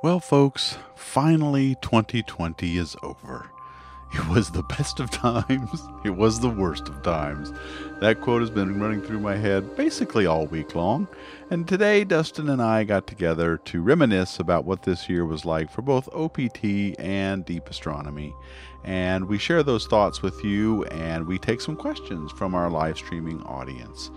Well, folks, finally 2020 is over. It was the best of times, it was the worst of times. That quote has been running through my head basically all week long. And today, Dustin and I got together to reminisce about what this year was like for both OPT and Deep Astronomy. And we share those thoughts with you, and we take some questions from our live streaming audience.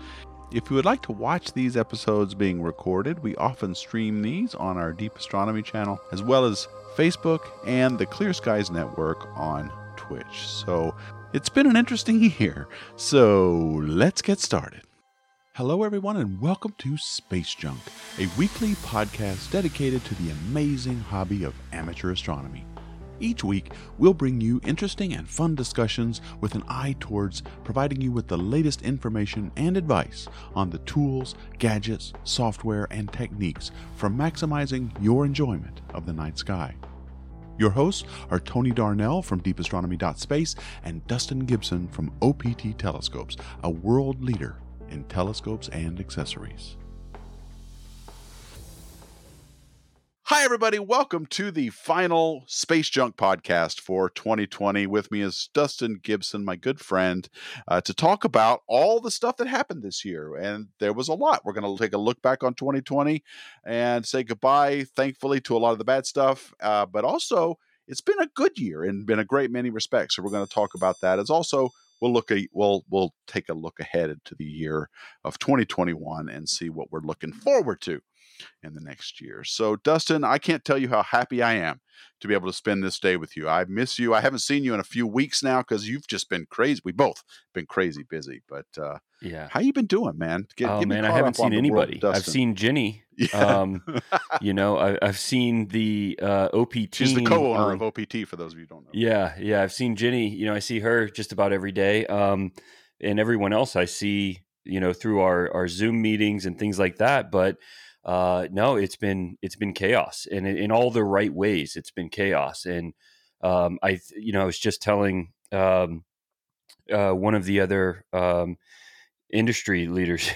If you would like to watch these episodes being recorded, we often stream these on our Deep Astronomy channel, as well as Facebook and the Clear Skies Network on Twitch. So it's been an interesting year. So let's get started. Hello, everyone, and welcome to Space Junk, a weekly podcast dedicated to the amazing hobby of amateur astronomy. Each week, we'll bring you interesting and fun discussions with an eye towards providing you with the latest information and advice on the tools, gadgets, software, and techniques for maximizing your enjoyment of the night sky. Your hosts are Tony Darnell from deepastronomy.space and Dustin Gibson from OPT Telescopes, a world leader in telescopes and accessories. Hi, everybody. Welcome to the final Space Junk podcast for 2020. With me is Dustin Gibson, my good friend, uh, to talk about all the stuff that happened this year. And there was a lot. We're going to take a look back on 2020 and say goodbye, thankfully, to a lot of the bad stuff, uh, but also it's been a good year and been a great many respects. So we're going to talk about that. As also we'll look at we'll we'll take a look ahead into the year of 2021 and see what we're looking forward to in the next year. So, Dustin, I can't tell you how happy I am to be able to spend this day with you. I miss you. I haven't seen you in a few weeks now because you've just been crazy. We both been crazy busy. But uh, yeah, how you been doing, man? Get, oh man, I haven't seen anybody. I've seen Ginny. Yeah. Um, you know, I, have seen the uh, OPT. She's the co-owner um, of OPT. For those of you who don't know. Yeah, yeah, I've seen Ginny. You know, I see her just about every day. Um, and everyone else I see, you know, through our our Zoom meetings and things like that. But uh, no, it's been it's been chaos, and in, in all the right ways, it's been chaos. And um, I, you know, I was just telling um, uh, one of the other um, industry leaders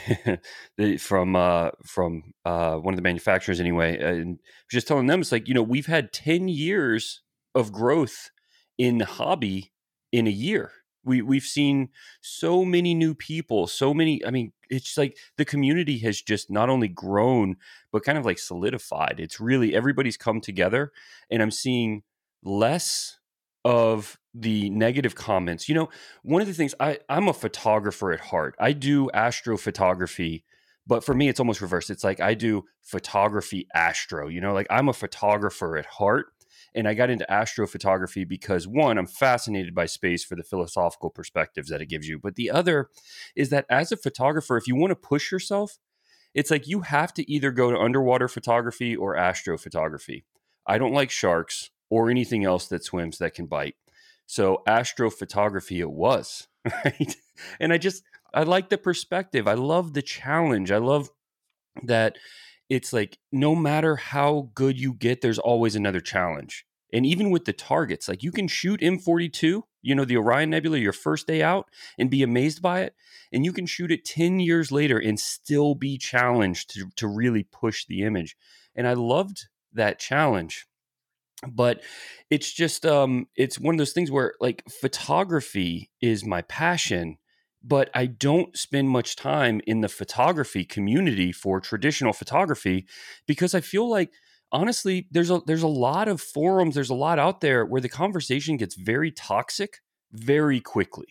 from uh, from uh, one of the manufacturers, anyway, and just telling them it's like you know we've had ten years of growth in hobby in a year we we've seen so many new people so many i mean it's like the community has just not only grown but kind of like solidified. It's really everybody's come together and i'm seeing less of the negative comments. You know one of the things i i'm a photographer at heart. I do astrophotography but for me it's almost reversed. It's like i do photography astro you know like i'm a photographer at heart and I got into astrophotography because one, I'm fascinated by space for the philosophical perspectives that it gives you. But the other is that as a photographer, if you want to push yourself, it's like you have to either go to underwater photography or astrophotography. I don't like sharks or anything else that swims that can bite. So astrophotography it was, right? And I just I like the perspective. I love the challenge. I love that it's like no matter how good you get, there's always another challenge. And even with the targets, like you can shoot M42, you know, the Orion Nebula, your first day out and be amazed by it. And you can shoot it 10 years later and still be challenged to, to really push the image. And I loved that challenge. But it's just, um, it's one of those things where like photography is my passion but I don't spend much time in the photography community for traditional photography because I feel like honestly there's a there's a lot of forums there's a lot out there where the conversation gets very toxic very quickly.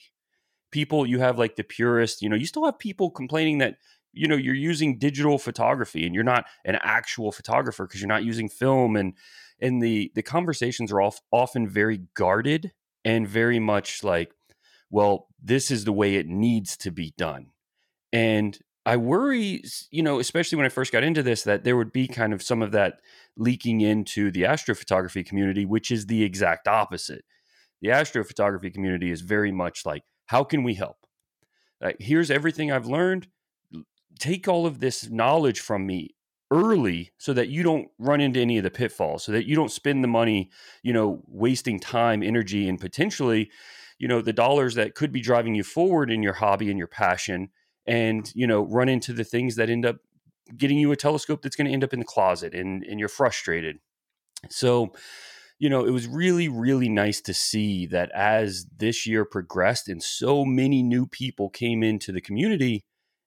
People you have like the purist, you know, you still have people complaining that you know you're using digital photography and you're not an actual photographer because you're not using film and and the the conversations are all, often very guarded and very much like well, this is the way it needs to be done. And I worry, you know, especially when I first got into this, that there would be kind of some of that leaking into the astrophotography community, which is the exact opposite. The astrophotography community is very much like, how can we help? Like, here's everything I've learned. Take all of this knowledge from me early so that you don't run into any of the pitfalls, so that you don't spend the money, you know, wasting time, energy, and potentially you know the dollars that could be driving you forward in your hobby and your passion and you know run into the things that end up getting you a telescope that's going to end up in the closet and and you're frustrated So, you know, it was really, really nice to see that as this year progressed and so many new people came into the community,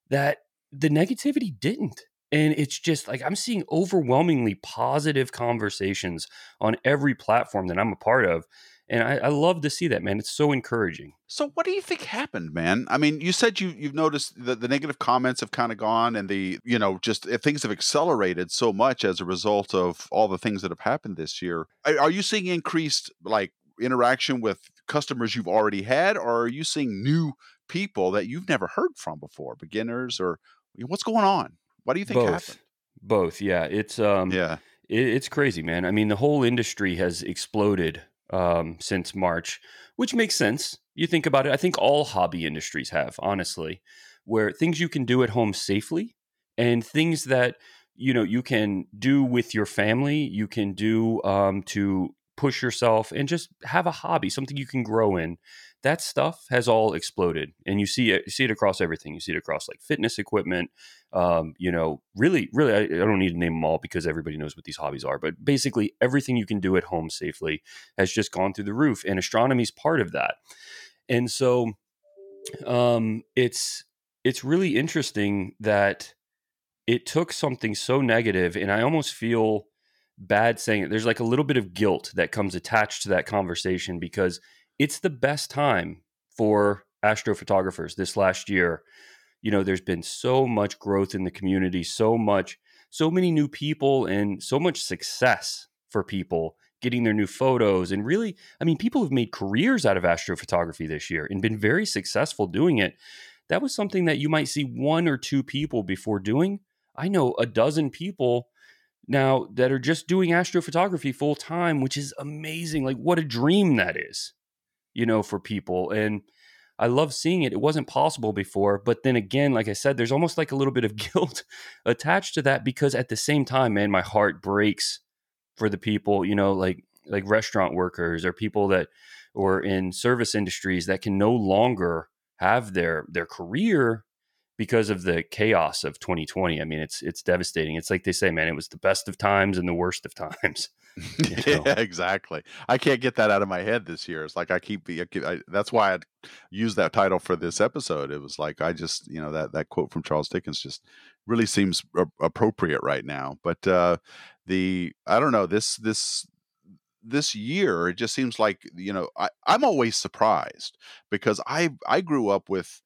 that the negativity didn't. And it's just like I'm seeing overwhelmingly positive conversations on every platform that I'm a part of. And I, I, love to see that, man. It's so encouraging. So, what do you think happened, man? I mean, you said you you've noticed that the negative comments have kind of gone, and the you know just eh, things have accelerated so much as a result of all the things that have happened this year. Are, are you seeing increased like interaction with customers you've already had, or are you seeing new people that you've never heard from before, beginners, or what's going on? What do you think Both. happened? Both, yeah. It's um, Yeah. it, it's crazy, man. I mean, the whole industry has exploded um, since March, which makes sense. You think about it. I think all hobby industries have, honestly, where things you can do at home safely and things that you know you can do with your family, you can do um, to push yourself and just have a hobby, something you can grow in. That stuff has all exploded, and you see it. You see it across everything. You see it across like fitness equipment. Um, you know, really, really, I, I don't need to name them all because everybody knows what these hobbies are. But basically, everything you can do at home safely has just gone through the roof, and astronomy is part of that. And so, um, it's it's really interesting that it took something so negative, and I almost feel bad saying it. There's like a little bit of guilt that comes attached to that conversation because it's the best time for astrophotographers this last year. You know, there's been so much growth in the community, so much, so many new people, and so much success for people getting their new photos. And really, I mean, people have made careers out of astrophotography this year and been very successful doing it. That was something that you might see one or two people before doing. I know a dozen people now that are just doing astrophotography full time, which is amazing. Like, what a dream that is you know, for people. And I love seeing it. It wasn't possible before. But then again, like I said, there's almost like a little bit of guilt attached to that because at the same time, man, my heart breaks for the people, you know, like like restaurant workers or people that or in service industries that can no longer have their their career because of the chaos of 2020. I mean, it's it's devastating. It's like they say, man, it was the best of times and the worst of times. You know? yeah, exactly. I can't get that out of my head this year. It's like I keep. I, I, that's why I used that title for this episode. It was like I just, you know, that that quote from Charles Dickens just really seems appropriate right now. But uh, the I don't know this this this year it just seems like you know I, i'm always surprised because i i grew up with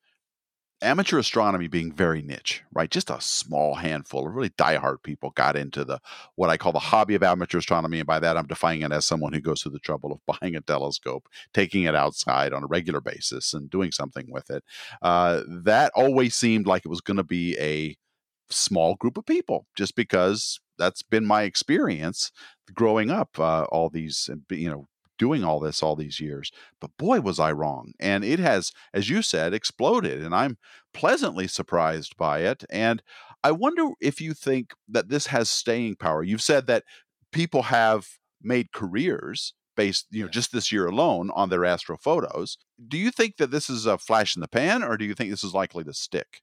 amateur astronomy being very niche, right? Just a small handful of really diehard people got into the what I call the hobby of amateur astronomy, and by that I'm defining it as someone who goes through the trouble of buying a telescope, taking it outside on a regular basis, and doing something with it. Uh, that always seemed like it was going to be a small group of people, just because that's been my experience growing up uh, all these you know doing all this all these years. But boy, was I wrong. And it has, as you said, exploded. And I'm pleasantly surprised by it. And I wonder if you think that this has staying power. You've said that people have made careers based, you know, just this year alone on their astrophotos. Do you think that this is a flash in the pan or do you think this is likely to stick?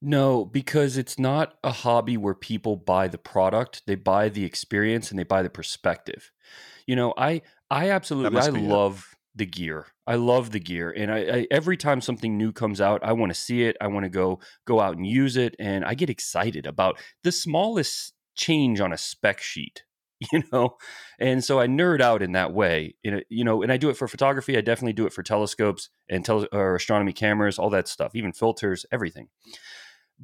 No, because it's not a hobby where people buy the product, they buy the experience and they buy the perspective. You know, I I absolutely I love it. the gear. I love the gear, and I, I, every time something new comes out, I want to see it. I want to go go out and use it, and I get excited about the smallest change on a spec sheet. You know, and so I nerd out in that way. You know, and I do it for photography. I definitely do it for telescopes and tele- or astronomy cameras, all that stuff, even filters, everything.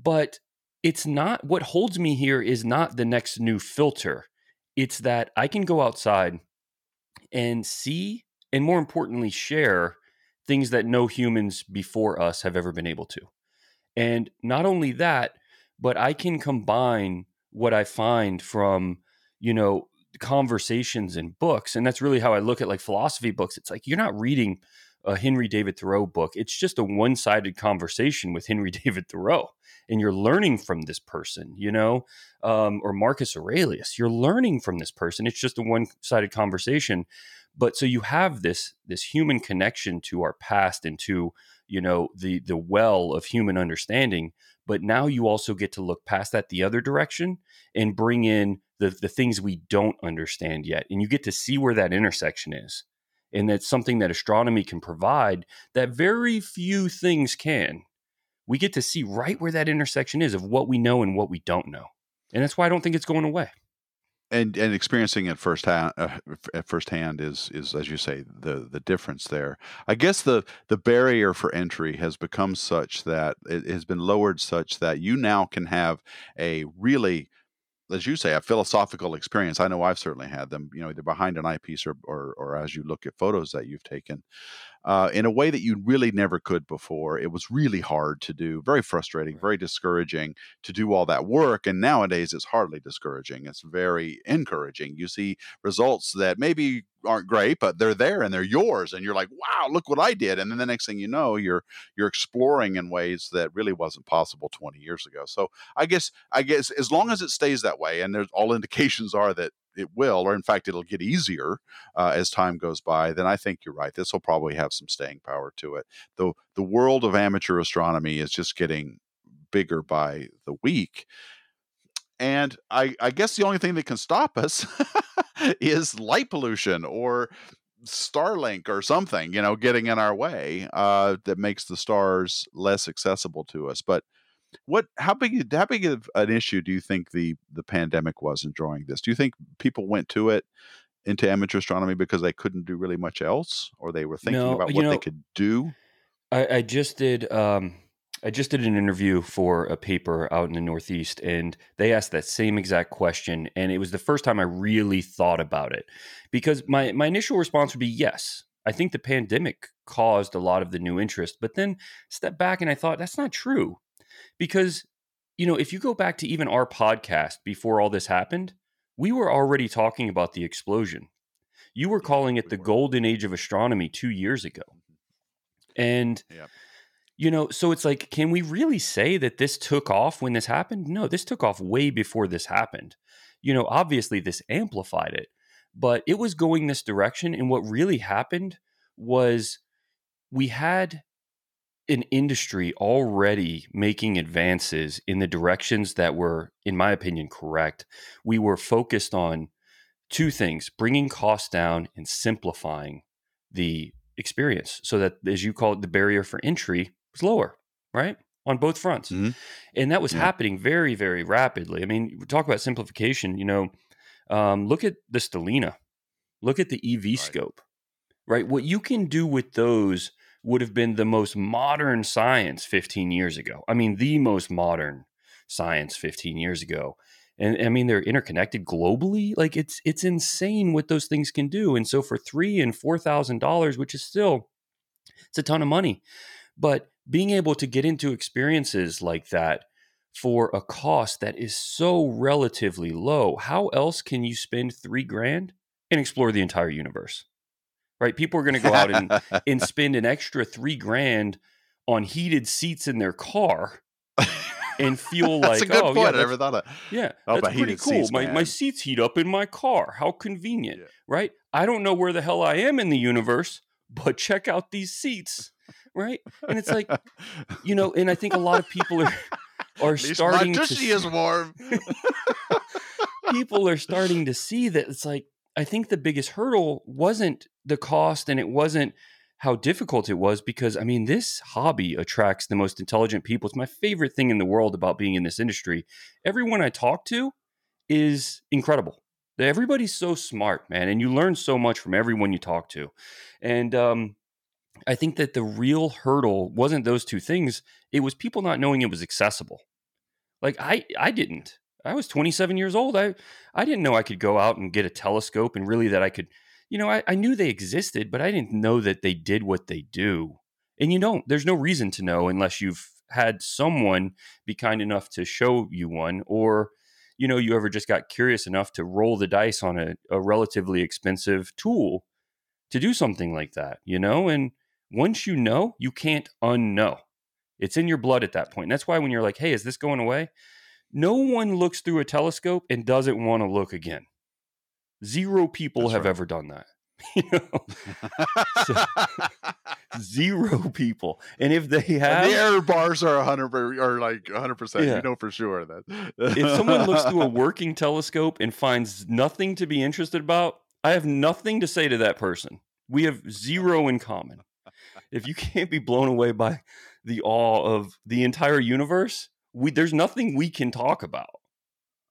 But it's not what holds me here is not the next new filter. It's that I can go outside and see and more importantly share things that no humans before us have ever been able to. And not only that, but I can combine what I find from, you know, conversations and books. And that's really how I look at like philosophy books. It's like you're not reading a Henry David Thoreau book. It's just a one sided conversation with Henry David Thoreau. And you're learning from this person, you know, um, or Marcus Aurelius. You're learning from this person. It's just a one sided conversation. But so you have this this human connection to our past and to you know the the well of human understanding. But now you also get to look past that the other direction and bring in the the things we don't understand yet, and you get to see where that intersection is, and that's something that astronomy can provide that very few things can. We get to see right where that intersection is of what we know and what we don't know, and that's why I don't think it's going away and and experiencing it firsthand uh, at firsthand is is as you say the the difference there. I guess the the barrier for entry has become such that it has been lowered such that you now can have a really as you say, a philosophical experience. I know I've certainly had them, you know, either behind an eyepiece or, or, or as you look at photos that you've taken, uh, in a way that you really never could before. It was really hard to do, very frustrating, very discouraging to do all that work. And nowadays, it's hardly discouraging. It's very encouraging. You see results that maybe aren't great, but they're there and they're yours, and you're like, "Wow, look what I did!" And then the next thing you know, you're you're exploring in ways that really wasn't possible 20 years ago. So I guess I guess as long as it stays that way, and there's all indications are that it will, or in fact, it'll get easier uh, as time goes by, then I think you're right. This will probably have some staying power to it. The the world of amateur astronomy is just getting bigger by the week. And I, I guess the only thing that can stop us is light pollution or Starlink or something, you know, getting in our way uh, that makes the stars less accessible to us. But what how big how big of an issue do you think the the pandemic was in drawing this? Do you think people went to it into amateur astronomy because they couldn't do really much else, or they were thinking No, about what they could do? I, I just did um, I just did an interview for a paper out in the Northeast, and they asked that same exact question, and it was the first time I really thought about it, because my my initial response would be yes. I think the pandemic caused a lot of the new interest, but then step back and I thought that's not true, because you know if you go back to even our podcast before all this happened, we were already talking about the explosion. You were calling it the golden age of astronomy two years ago, mm-hmm. and Yeah. you know, so it's like, can we really say that this took off when this happened? No, this took off way before this happened. You know, obviously this amplified it, but it was going this direction. And what really happened was we had an industry already making advances in the directions that were, in my opinion, correct. We were focused on two things bringing costs down and simplifying the experience so that, as you call it, the barrier for entry was lower, right? On both fronts. Mhm. And that was Yeah. happening very, very rapidly. I mean, talk about simplification, you know, um, look at the Stellina, look at the EV Right. scope, right? What you can do with those would have been the most modern science 15 years ago. I mean, the most modern science 15 years ago. And I mean, they're interconnected globally. Like it's it's insane what those things can do. And so for three and four thousand dollars, which is still it's a ton of money, but being able to get into experiences like that for a cost that is so relatively low, how else can you spend three grand and explore the entire universe? Right? People are going to go out and and spend an extra three grand on heated seats in their car and feel That's like, a good oh point. yeah, I never thought of. yeah, Oh, that's pretty cool. seats, my my seats heat up in my car. How convenient, Yeah. right? I don't know where the hell I am in the universe, but check out these seats, right? And it's like, you know, and I think a lot of people are are starting my to see- is warm. people are starting to see that it's like I think the biggest hurdle wasn't the cost and it wasn't how difficult it was because I mean this hobby attracts the most intelligent people. It's my favorite thing in the world about being in this industry. Everyone I talk to is incredible. Everybody's so smart, man, and you learn so much from everyone you talk to. And um, I think that the real hurdle wasn't those two things; it was people not knowing it was accessible. Like I, I didn't. I was 27 years old. I, I didn't know I could go out and get a telescope, and really that I could, you know, I, I knew they existed, but I didn't know that they did what they do. And you don't. There's no reason to know unless you've had someone be kind enough to show you one, or you know, you ever just got curious enough to roll the dice on a, a relatively expensive tool to do something like that, you know? And once you know, you can't unknow. It's in your blood at that point. And that's why when you're like, hey, is this going away? No one looks through a telescope and doesn't want to look again. Zero people That's have right. ever done that. you know, so, zero people. And if they have the error bars are hundred are like hundred percent. Yeah. You know for sure that if someone looks through a working telescope and finds nothing to be interested about, I have nothing to say to that person. We have zero in common. If you can't be blown away by the awe of the entire universe, we there's nothing we can talk about.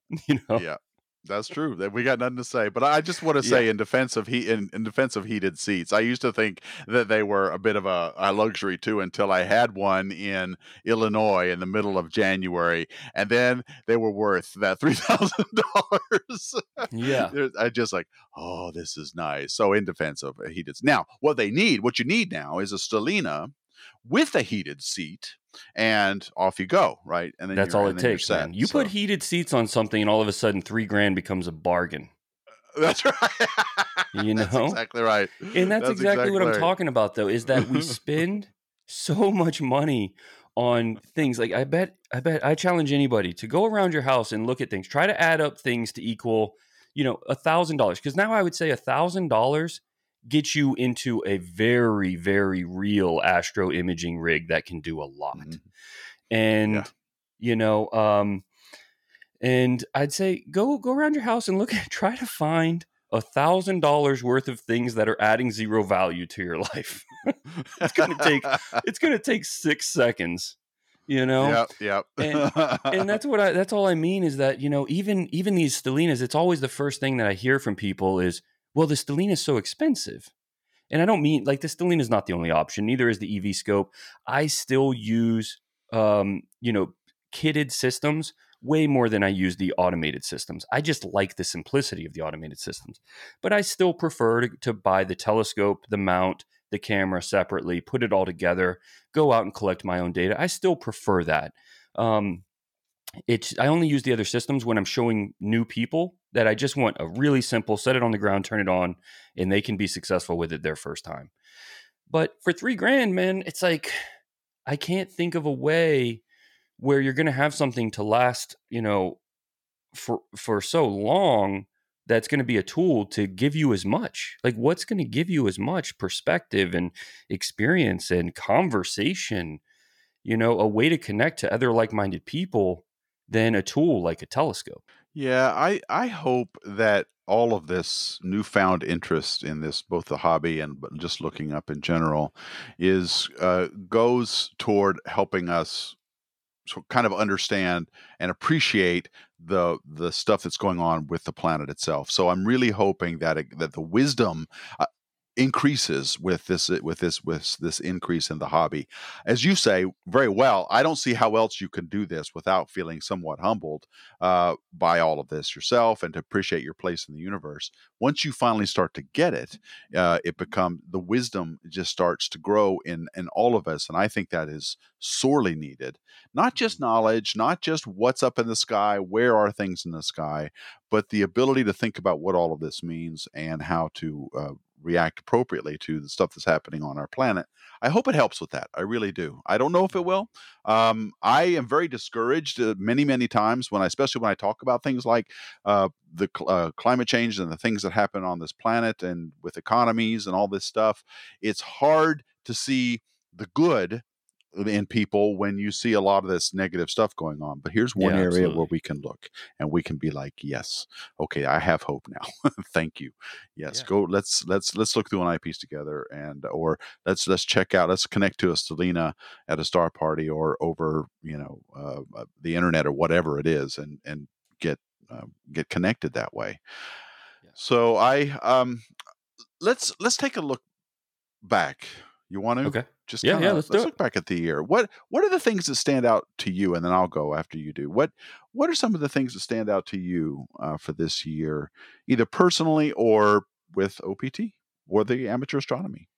You know? yeah, that's true. That we got nothing to say. But I just want to say Yeah. in defense of heat in, in defense of heated seats, I used to think that they were a bit of a, a luxury too until I had one in Illinois in the middle of January, and then they were worth that three thousand dollars. Yeah. I just like, oh, this is nice. So in defense of heated now, what they need, what you need now is a Stellina with a heated seat, and off you go, right? And then That's all and it takes, set. man. You So- put heated seats on something and all of a sudden three grand becomes a bargain. That's right. You That's know? exactly right. And that's, exactly, what I'm talking about though, is that we spend so much money on things. Like I bet I bet I challenge anybody to go around your house and look at things. Try to add up things to equal, you know, a thousand dollars. Because now I would say a thousand dollars gets you into a very, very real astro imaging rig that can do a lot. Mhm. And Yeah. you know, um, and I'd say go go around your house and look at try to find a thousand dollars worth of things that are adding zero value to your life. It's gonna take- it's going to take six seconds, you know. Yep, yep. and that's what I that's all I mean is that you know even even these Stellinas it's always the first thing that I hear from people is well the Stellina is so expensive. And I don't mean like the Stellina is not the only option neither is the EV scope. I still use um you know kitted systems way more than I use the automated systems. I just like the simplicity of the automated systems. But I still prefer to, to buy the telescope the mount the camera separately put it all together go out and collect my own data. I still prefer that. Um, it's I only use the other systems when I'm showing new people that I just want a really simple set it on the ground, turn it on, and they can be successful with it their first time. But for three grand, man, it's like I can't think of a way where you're going to have something to last, you know, for for so long that's going to be a tool to give you as much. Like what's going to give you as much perspective and experience and conversation, you know, a way to connect to other like-minded people than a tool like a telescope. Yeah, I I hope that all of this newfound interest in this, both the hobby and just looking up in general, is uh, goes toward helping us kind of understand and appreciate the the stuff that's going on with the planet itself. So I'm really hoping that it, that the wisdom uh, increases with this with this with this increase in the hobby. As you say very well, I don't see how else you can do this without feeling somewhat humbled uh, by all of this yourself and to appreciate your place in the universe. Once you finally start to get it, uh, it become the wisdom just starts to grow in in all of us, and I think that is sorely needed. Not just knowledge, not just what's up in the sky, where are things in the sky, but the ability to think about what all of this means and how to uh, react appropriately to the stuff that's happening on our planet. I hope it helps with that. I really do. I don't know if it will. Um, I am very discouraged uh, many, many times when I, especially when I talk about things like uh, the cl- uh, climate change and the things that happen on this planet and with economies and all this stuff. It's hard to see the good in people when you see a lot of this negative stuff going on. But here's one Yeah, area where we can look and we can be like, yes, okay, I have hope now. Thank you. Yes, Yeah. go. Let's let's let's look through an eyepiece together, and or let's let's check out. Let's connect to a Stellina at a star party or over you know uh, uh, the internet or whatever it is, and and get uh, get connected that way. Yeah. So I um let's let's take a look back. You want to? Okay. just Yeah, yeah, let's let's, do it. look back at the year. What what are the things that stand out to you? And then I'll go after you do. What what are some of the things that stand out to you uh, for this year, either personally or with OPT or the amateur astronomy?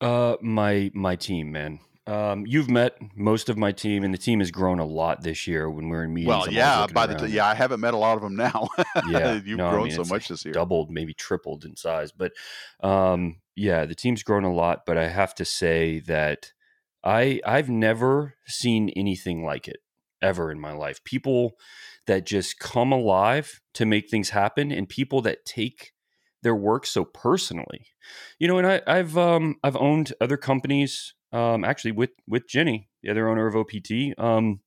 Uh, my my team, man. Um, you've met most of my team, and the team has grown a lot this year. When we're in meetings, Well, I'm yeah. By the t- yeah, I haven't met a lot of them now. Yeah, you've no, I grown mean, so much this year. doubled, maybe tripled in size. But um, yeah, the team's grown a lot. But I have to say that I I've never seen anything like it ever in my life. People that just come alive to make things happen, and people that take their work so personally. You know, and I, I've um, I've owned other companies um, actually with with Jenny, the other owner of OPT, um,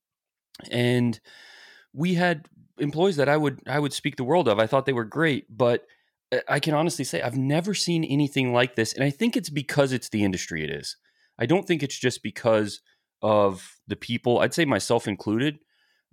and we had employees that I would I would speak the world of. I thought they were great, but uh, I can honestly say I've never seen anything like this, and I think it's because it's the industry it is. I don't think it's just because of the people. I'd say myself included,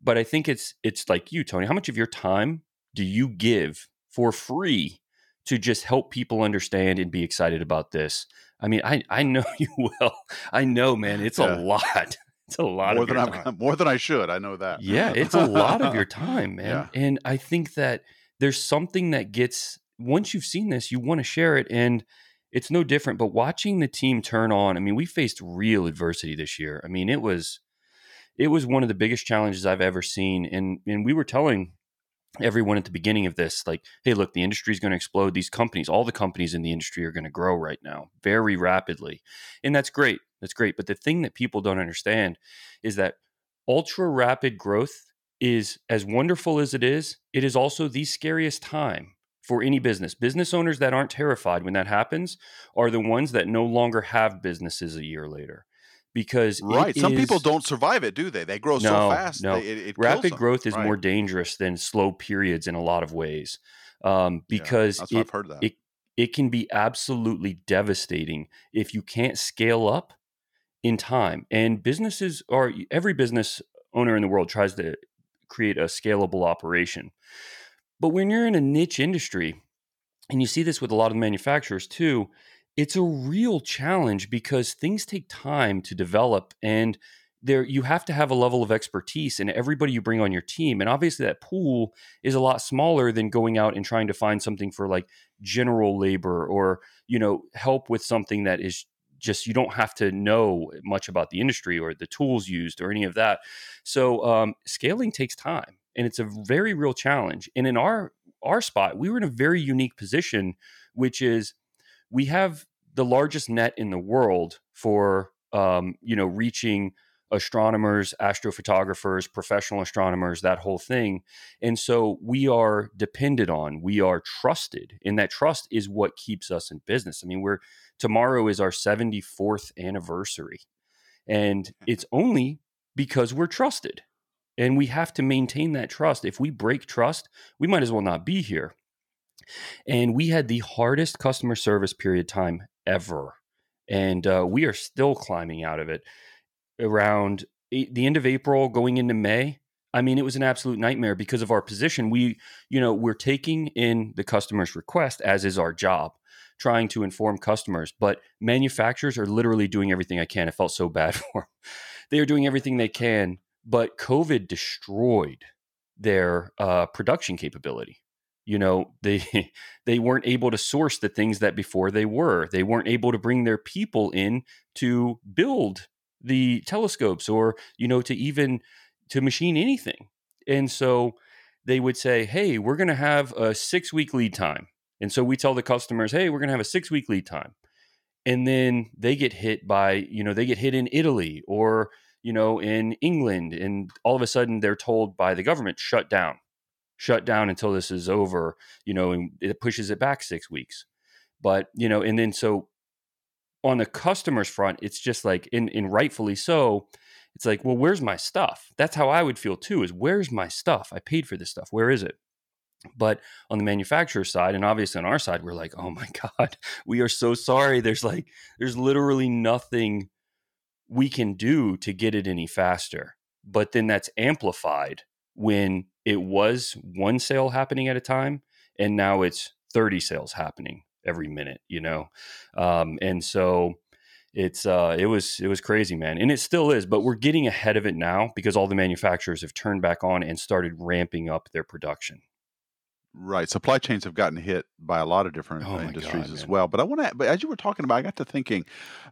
but I think it's it's like you, Tony. How much of your time do you give for free to just help people understand and be excited about this? I mean, I I know you will. I know, man. It's yeah. a lot. It's a lot more of than I'm, more than I should. I know that. Yeah, it's a lot of your time, man. Yeah. And I think that there's something that gets once you've seen this, you want to share it and it's no different. But watching the team turn on, I mean, we faced real adversity this year. I mean, it was it was one of the biggest challenges I've ever seen. And and we were telling everyone at the beginning of this, like, hey, look, the industry is going to explode. These companies, all the companies in the industry are going to grow right now very rapidly. And that's great. That's great. But the thing that people don't understand is that ultra rapid growth is as wonderful as it is, it is also the scariest time for any business. Business owners that aren't terrified when that happens are the ones that no longer have businesses a year later. Because right, some is, people don't survive it, do they? They grow no, so fast. No, they, it, it rapid growth is right. more dangerous than slow periods in a lot of ways. Um, because yeah, it, I've heard that. It, it can be absolutely devastating if you can't scale up in time. And businesses are every business owner in the world tries to create a scalable operation. But when you're in a niche industry, and you see this with a lot of manufacturers too, it's a real challenge because things take time to develop and there you have to have a level of expertise in everybody you bring on your team and obviously that pool is a lot smaller than going out and trying to find something for like general labor or you know help with something that is just you don't have to know much about the industry or the tools used or any of that so um, scaling takes time and it's a very real challenge. And in our our spot, we were in a very unique position, which is we have the largest net in the world for um, you know reaching astronomers, astrophotographers, professional astronomers, that whole thing. And so we are depended on, we are trusted, and that trust is what keeps us in business. I mean, we're tomorrow is our 74th anniversary, and it's only because we're trusted. And we have to maintain that trust. If we break trust, we might as well not be here. And we had the hardest customer service period time ever. And uh, we are still climbing out of it around eight, the end of April, going into May. I mean, it was an absolute nightmare because of our position. We, you know, we're taking in the customer's request, as is our job, trying to inform customers. But manufacturers are literally doing everything I can. I felt so bad for them. They are doing everything they can but COVID destroyed their uh, production capability. You know, they they weren't able to source the things that before they were. They weren't able to bring their people in to build the telescopes or you know to even to machine anything. And so they would say, "Hey, we're going to have a 6 week lead time." And so we tell the customers, "Hey, we're going to have a 6 week lead time." And then they get hit by, you know, they get hit in Italy or you know, in England, and all of a sudden they're told by the government, shut down, shut down until this is over, you know, and it pushes it back six weeks. But, you know, and then so on the customer's front, it's just like, in, in rightfully so, it's like, well, where's my stuff? That's how I would feel too is where's my stuff? I paid for this stuff. Where is it? But on the manufacturer side, and obviously on our side, we're like, oh my God, we are so sorry. There's like, there's literally nothing we can do to get it any faster. But then that's amplified when it was one sale happening at a time and now it's 30 sales happening every minute, you know? Um, and so it's uh it was it was crazy man and it still is but we're getting ahead of it now because all the manufacturers have turned back on and started ramping up their production Right. Supply chains have gotten hit by a lot of different oh industries God, as man. well. But I want to, but as you were talking about, I got to thinking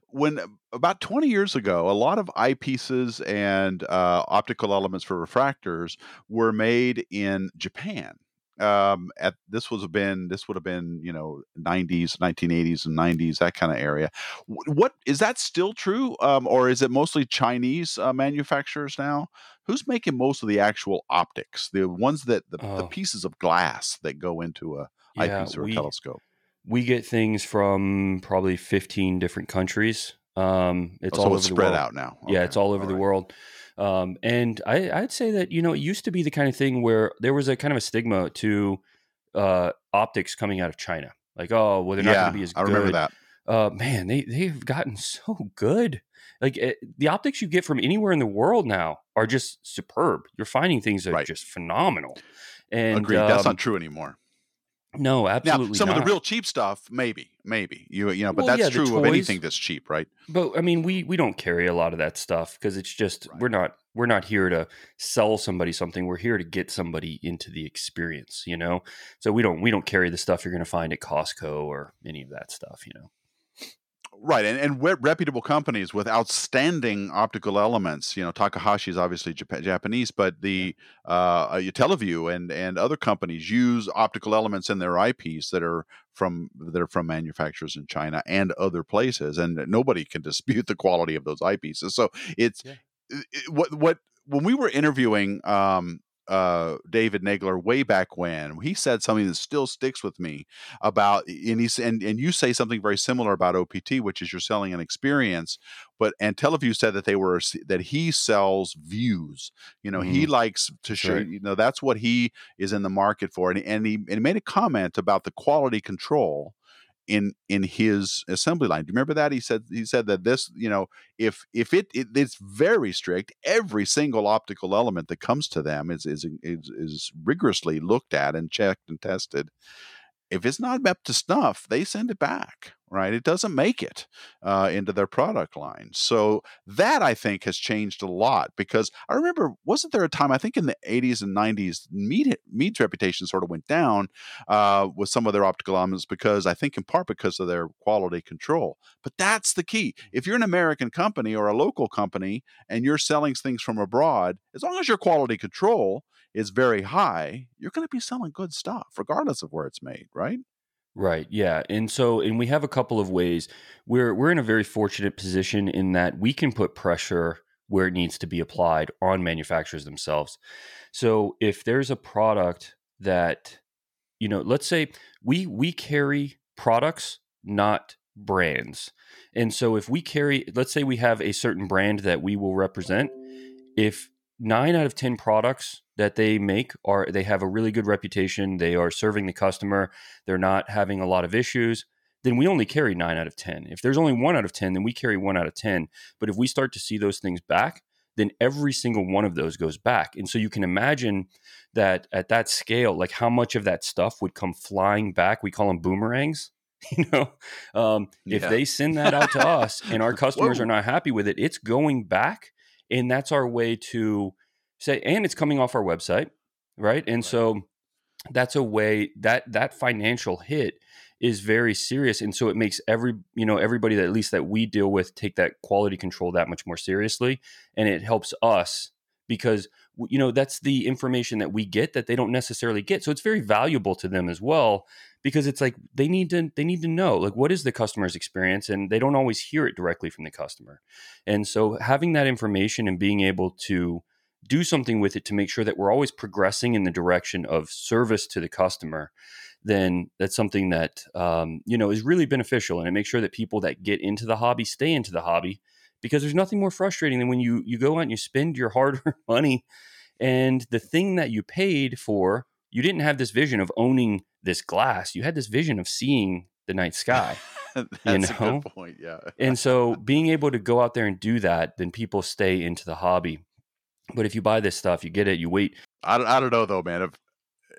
when about 20 years ago, a lot of eyepieces and uh, optical elements for refractors were made in Japan um at this was have been this would have been you know 90s 1980s and 90s that kind of area what is that still true um or is it mostly chinese uh, manufacturers now who's making most of the actual optics the ones that the, the Oh, pieces of glass that go into a yeah, eyepiece or a telescope we get things from probably 15 different countries. Um, it's Oh, all so it's the spread out now. Yeah, it's all over all the world. Um, and I, I'd say that you know it used to be the kind of thing where there was a kind of a stigma to uh, optics coming out of China, like oh well they're not Yeah, going to be as I good. remember that. Uh, man, they they've gotten so good. Like eh, the optics you get from anywhere in the world now are just superb. You're finding things that are just phenomenal. And Agreed. That's um, not true anymore. No, Now, absolutely some not. of the real cheap stuff, maybe, maybe you you know, but Well, that's yeah, true of anything that's cheap, right? But I mean, we we don't carry a lot of that stuff because it's just Right. we're not we're not here to sell somebody something. We're here to get somebody into the experience, you know. So we don't we don't carry the stuff you're going to find at Costco or any of that stuff, you know. Right, and and reputable companies with outstanding optical elements. You know, Takahashi is obviously Jap- Japanese, but the uh, uh, Tele Vue and and other companies use optical elements in their eyepiece that are from that are from manufacturers in China and other places, and nobody can dispute the quality of those eyepieces. So it's Yeah. it- what what when we were interviewing um, uh, David Nagler way back when he said something that still sticks with me about and he's and, and you say something very similar about OPT, which is you're selling an experience. But and Tele Vue said that they were that he sells views. You know, he likes to show right. you know that's what he is in the market for. And, and he and he made a comment about the quality control in in his assembly line. Do you remember that? He said he said that this, you know, if if it, it it's very strict, every single optical element that comes to them is is is, is rigorously looked at and checked and tested if it's not up to snuff, they send it back, right? It doesn't make it uh, into their product line. So that I think has changed a lot because I remember, wasn't there a time, I think in the 80s and 90s, Meade, Meade's reputation sort of went down uh, with some of their optical elements because I think in part because of their quality control. But that's the key. If you're an American company or a local company and you're selling things from abroad, as long as your quality control is very high, you're going to be selling good stuff, regardless of where it's made, right? Right. Yeah. And so, and we have a couple of ways. We're we're in a very fortunate position in that we can put pressure where it needs to be applied on manufacturers themselves. So, if there's a product that, you know, let's say we we carry products, not brands. And so, if we carry, let's say we have a certain brand that we will represent, if nine out of 10 products that they make are they have a really good reputation they are serving the customer they're not having a lot of issues then we only carry nine out of 10 if there's only one out of 10 then we carry one out of 10 but if we start to see those things back then every single one of those goes back. And so you can imagine that at that scale like how much of that stuff would come flying back we call them boomerangs you know? Um, if they send that out to us and our customers are not happy with it it's going back and that's our way to say and it's coming off our website right and Right. so that's a way that that financial hit is very serious and so it makes every you know everybody that at least that we deal with take that quality control that much more seriously and it helps us because you know that's the information that we get that they don't necessarily get so it's very valuable to them as well because it's like they need to they need to know like what is the customer's experience and they don't always hear it directly from the customer. And so having that information and being able to do something with it to make sure that we're always progressing in the direction of service to the customer then that's something that um, you know is really beneficial and it makes sure that people that get into the hobby stay into the hobby because there's nothing more frustrating than when you you go out and you spend your hard-earned money and the thing that you paid for you didn't have this vision of owning this glass you had this vision of seeing the night sky That's a know? good point. Yeah. and so being able to go out there and do that then people stay into the hobby but if you buy this stuff you get it you wait I, don't- I don't know though, man. If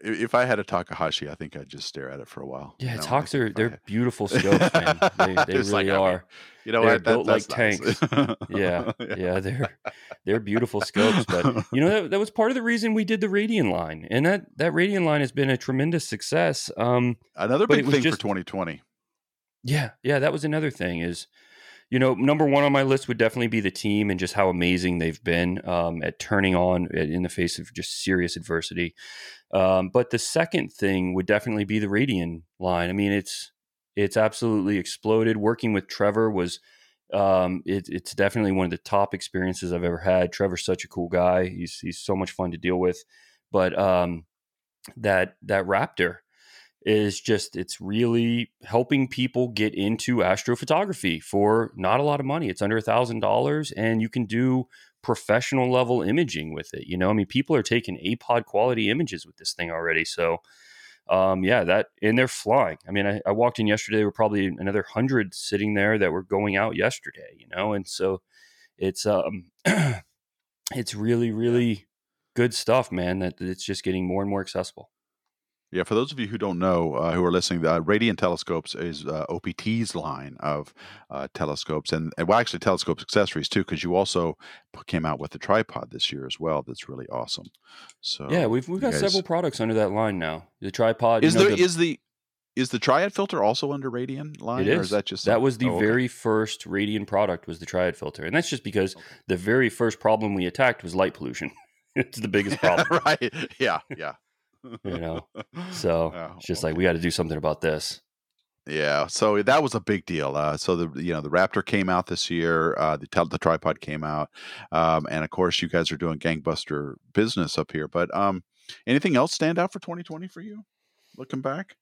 if I had a Takahashi, I think I'd just stare at it for a while. you yeah know, I talks are they're beautiful scopes man they, they It's like, really I mean, are You know they're? That, built like nice. yeah yeah they're they're beautiful scopes but you know that, that was part of the reason we did the radian line and that that radian line has been a tremendous success um Another big thing just- for 2020. yeah yeah that was another thing is you know number one on my list would definitely be the team and just how amazing they've been um, at turning on in the face of just serious adversity um, but the second thing would definitely be the radian line i mean it's it's absolutely exploded working with trevor was um, it, it's definitely one of the top experiences I've ever had. Trevor's such a cool guy. He's he's so much fun to deal with. But um, that that Raptor, is just it's really helping people get into astrophotography for not a lot of money. It's under a thousand dollars, and you can do professional level imaging with it. You know, I mean, people are taking APOD quality images with this thing already. So, um, yeah, that and they're flying. I mean, I, I walked in yesterday. There were probably another hundred sitting there that were going out yesterday. You know, and so it's um, it's really really good stuff, man. That it's just getting more and more accessible. Yeah, for those of you who don't know, uh, who are listening, uh, Radiant Telescopes is uh, OPT's line of uh, telescopes, and, and, well, actually telescope accessories too, because you also came out with the tripod this year as well. That's really awesome. So yeah, we've we've got guys... several products under that line now. The tripod is there the... is the is the triad filter also under Radiant line? It is. Or is that just that was the oh, very first Radiant product was the triad filter, and that's just because okay. the very first problem we attacked was light pollution. it's the biggest problem, right? Yeah, yeah you know? So oh, it's just okay. like we got to do something about this. Yeah so that was a big deal uh, so the you know the raptor came out this year uh, the, the tripod came out um, and of course you guys are doing gangbuster business up here but um, anything else stand out for 2020 for you looking back?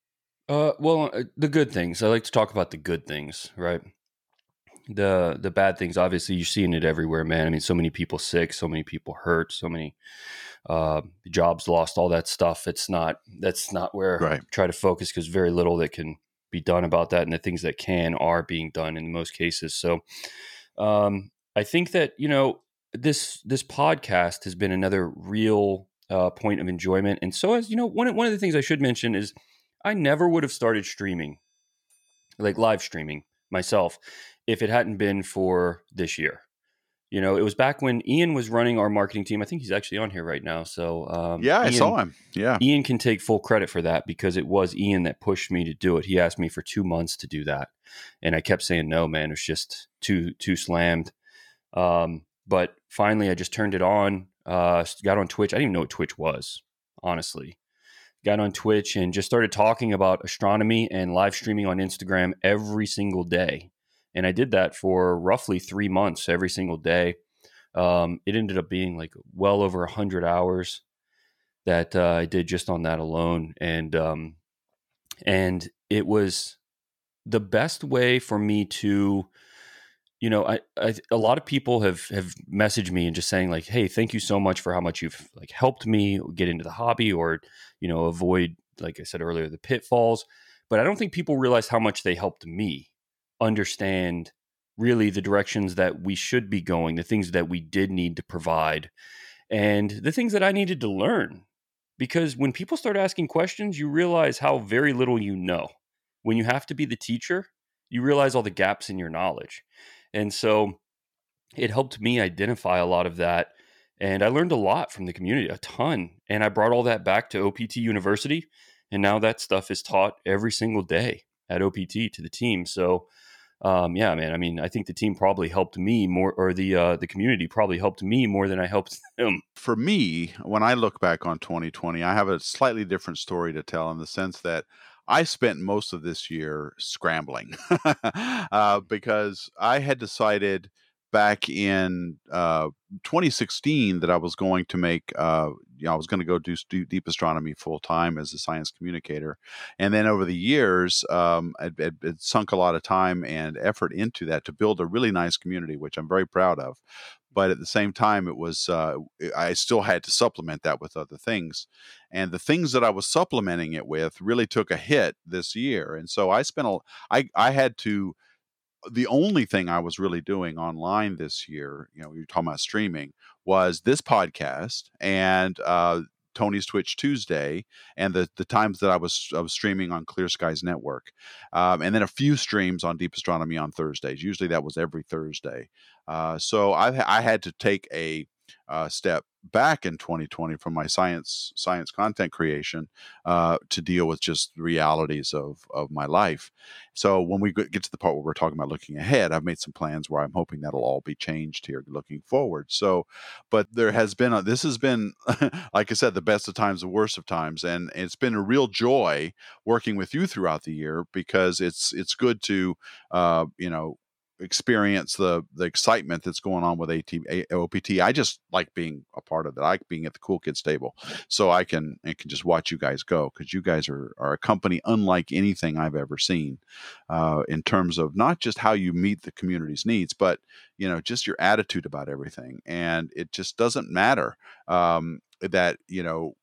Uh, well uh, the good things i like to talk about the good things right? The the bad things obviously you're seeing it everywhere man i mean so many people sick so many people hurt so many uh, jobs lost all that stuff it's not that's not where right. I try to focus because very little that can be done about that and the things that can are being done in most cases so um, i think that you know this this podcast has been another real uh, point of enjoyment and so as you know one, one of the things i should mention is i never would have started streaming like live streaming myself if it hadn't been for this year. You know, it was back when Ian was running our marketing team. I think he's actually on here right now. So um, yeah, I Ian, saw him. Yeah, Ian can take full credit for that because it was Ian that pushed me to do it. He asked me for two months to do that, and I kept saying no, man. It was just too too slammed. Um, but finally, I just turned it on. Uh, got on Twitch. I didn't even know what Twitch was, honestly. Got on Twitch and just started talking about astronomy and live streaming on Instagram every single day and I did that for roughly three months every single day. Um, it ended up being like well over a hundred hours that uh, I did just on that alone, and um, and it was the best way for me to you know I, I, a lot of people have have messaged me and just saying like hey thank you so much for how much you've like helped me get into the hobby or you know avoid like i said earlier the pitfalls. But i don't think people realize how much they helped me understand really the directions that we should be going, the things that we did need to provide, and the things that I needed to learn. Because when people start asking questions, you realize how very little you know. When you have to be the teacher, you realize all the gaps in your knowledge. And so it helped me identify a lot of that. And I learned a lot from the community, a ton. And I brought all that back to OPT University. And now that stuff is taught every single day at OPT to the team. So um, yeah, man. I mean, I think the team probably helped me more, or the uh, the community probably helped me more than I helped them. For me, when I look back on 2020, I have a slightly different story to tell in the sense that I spent most of this year scrambling uh, because I had decided back in uh, 2016 that I was going to make, uh, you know, I was going to go do deep astronomy full time as a science communicator. And then over the years, um, I'd, I'd, sunk a lot of time and effort into that to build a really nice community, which I'm very proud of. But at the same time, it was, uh, I still had to supplement that with other things. And the things that I was supplementing it with really took a hit this year. And so I spent a, I, I had to, the only thing I was really doing online this year, you know, you're talking about streaming, was this podcast and uh, Tony's Twitch Tuesday, and the the times that I was I was streaming on Clear Skies Network, um, and then a few streams on Deep Astronomy on Thursdays. Usually that was every Thursday. Uh, so I I had to take a uh, step back in 2020 from my science science content creation uh, to deal with just the realities of of my life. So when we get to the part where we're talking about looking ahead, I've made some plans where I'm hoping that'll all be changed here looking forward. So, but there has been a, this has been like I said the best of times, the worst of times, and it's been a real joy working with you throughout the year because it's it's good to uh, you know experience the the excitement that's going on with AT, OPT. I just like being a part of it. I like being at the cool kids table, so I can I can just watch you guys go because you guys are are a company unlike anything I've ever seen, uh, in terms of not just how you meet the community's needs, but you know just your attitude about everything. And it just doesn't matter um, that you know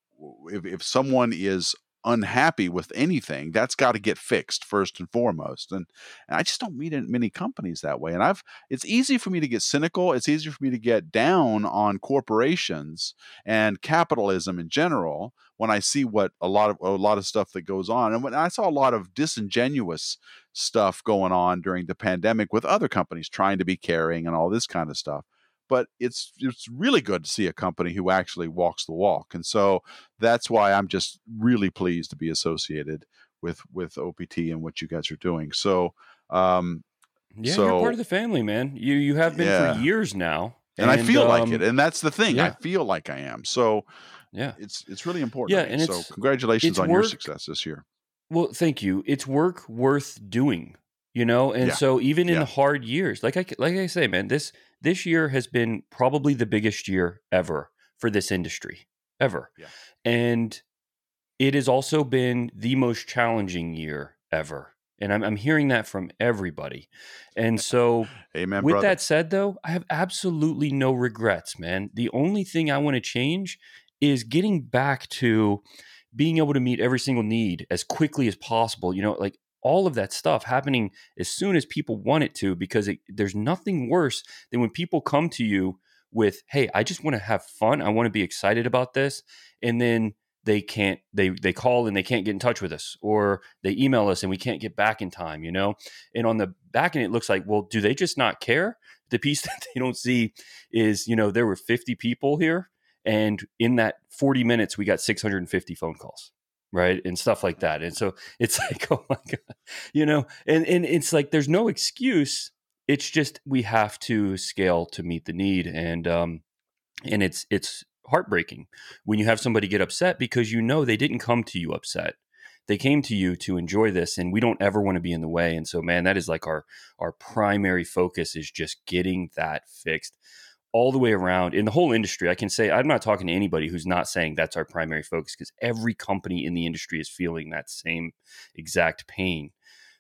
if, if someone is unhappy with anything, that's got to get fixed first and foremost. And, and I just don't meet in many companies that way. And I've it's easy for me to get cynical. It's easy for me to get down on corporations and capitalism in general when I see what a lot of a lot of stuff that goes on. And when I saw a lot of disingenuous stuff going on during the pandemic with other companies trying to be caring and all this kind of stuff but it's it's really good to see a company who actually walks the walk and so that's why i'm just really pleased to be associated with with opt and what you guys are doing so um yeah so, you're part of the family man you you have been yeah. for years now and, and i feel um, like it and that's the thing yeah. i feel like i am so yeah it's it's really important yeah and so congratulations on work, your success this year well thank you it's work worth doing you know and yeah. so even in the hard years like i like i say man this this year has been probably the biggest year ever for this industry ever. Yeah. And it has also been the most challenging year ever. And I'm, I'm hearing that from everybody. And so, Amen, with brother. that said, though, I have absolutely no regrets, man. The only thing I want to change is getting back to being able to meet every single need as quickly as possible. You know, like all of that stuff happening as soon as people want it to because it, there's nothing worse than when people come to you with hey i just want to have fun. I want to be excited about this and then they can't they they call and they can't get in touch with us or they email us and we can't get back in time you know? And on the back end it looks like well do they just not care? The piece that they don't see is you know there were 50 people here and in that 40 minutes we got 650 phone calls right and stuff like that and so it's like oh my god you know and and it's like there's no excuse it's just we have to scale to meet the need and um and it's it's heartbreaking when you have somebody get upset because you know they didn't come to you upset. They came to you to enjoy this and we don't ever want to be in the way and so man that is like our our primary focus is just getting that fixed all the way around in the whole industry. I can say I'm not talking to anybody who's not saying that's our primary focus because every company in the industry is feeling that same exact pain.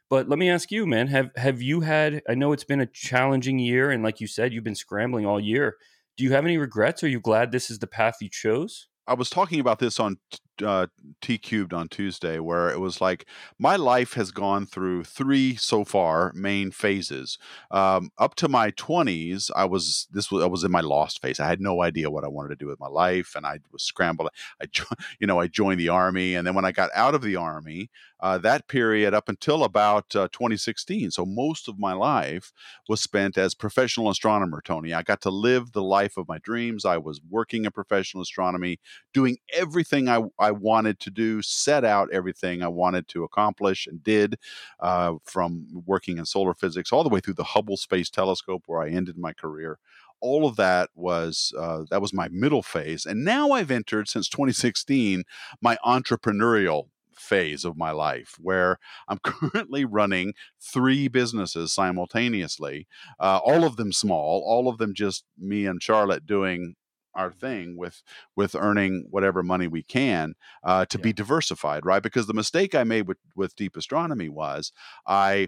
But let me ask you, man, have have you had I know it's been a challenging year and like you said you've been scrambling all year. Do you have any regrets? Are you glad this is the path you chose? I was talking about this on uh, T Cubed on Tuesday, where it was like my life has gone through three so far main phases. Um, up to my twenties, I was this was I was in my lost phase. I had no idea what I wanted to do with my life, and I was scrambled. I you know I joined the army, and then when I got out of the army, uh, that period up until about uh, 2016, so most of my life was spent as professional astronomer. Tony, I got to live the life of my dreams. I was working in professional astronomy, doing everything I, I I wanted to do, set out everything I wanted to accomplish and did uh, from working in solar physics all the way through the Hubble Space Telescope, where I ended my career. All of that was uh, that was my middle phase, and now I've entered since 2016 my entrepreneurial phase of my life where I'm currently running three businesses simultaneously, uh, all of them small, all of them just me and Charlotte doing our thing with with earning whatever money we can uh, to yeah. be diversified right because the mistake i made with with deep astronomy was i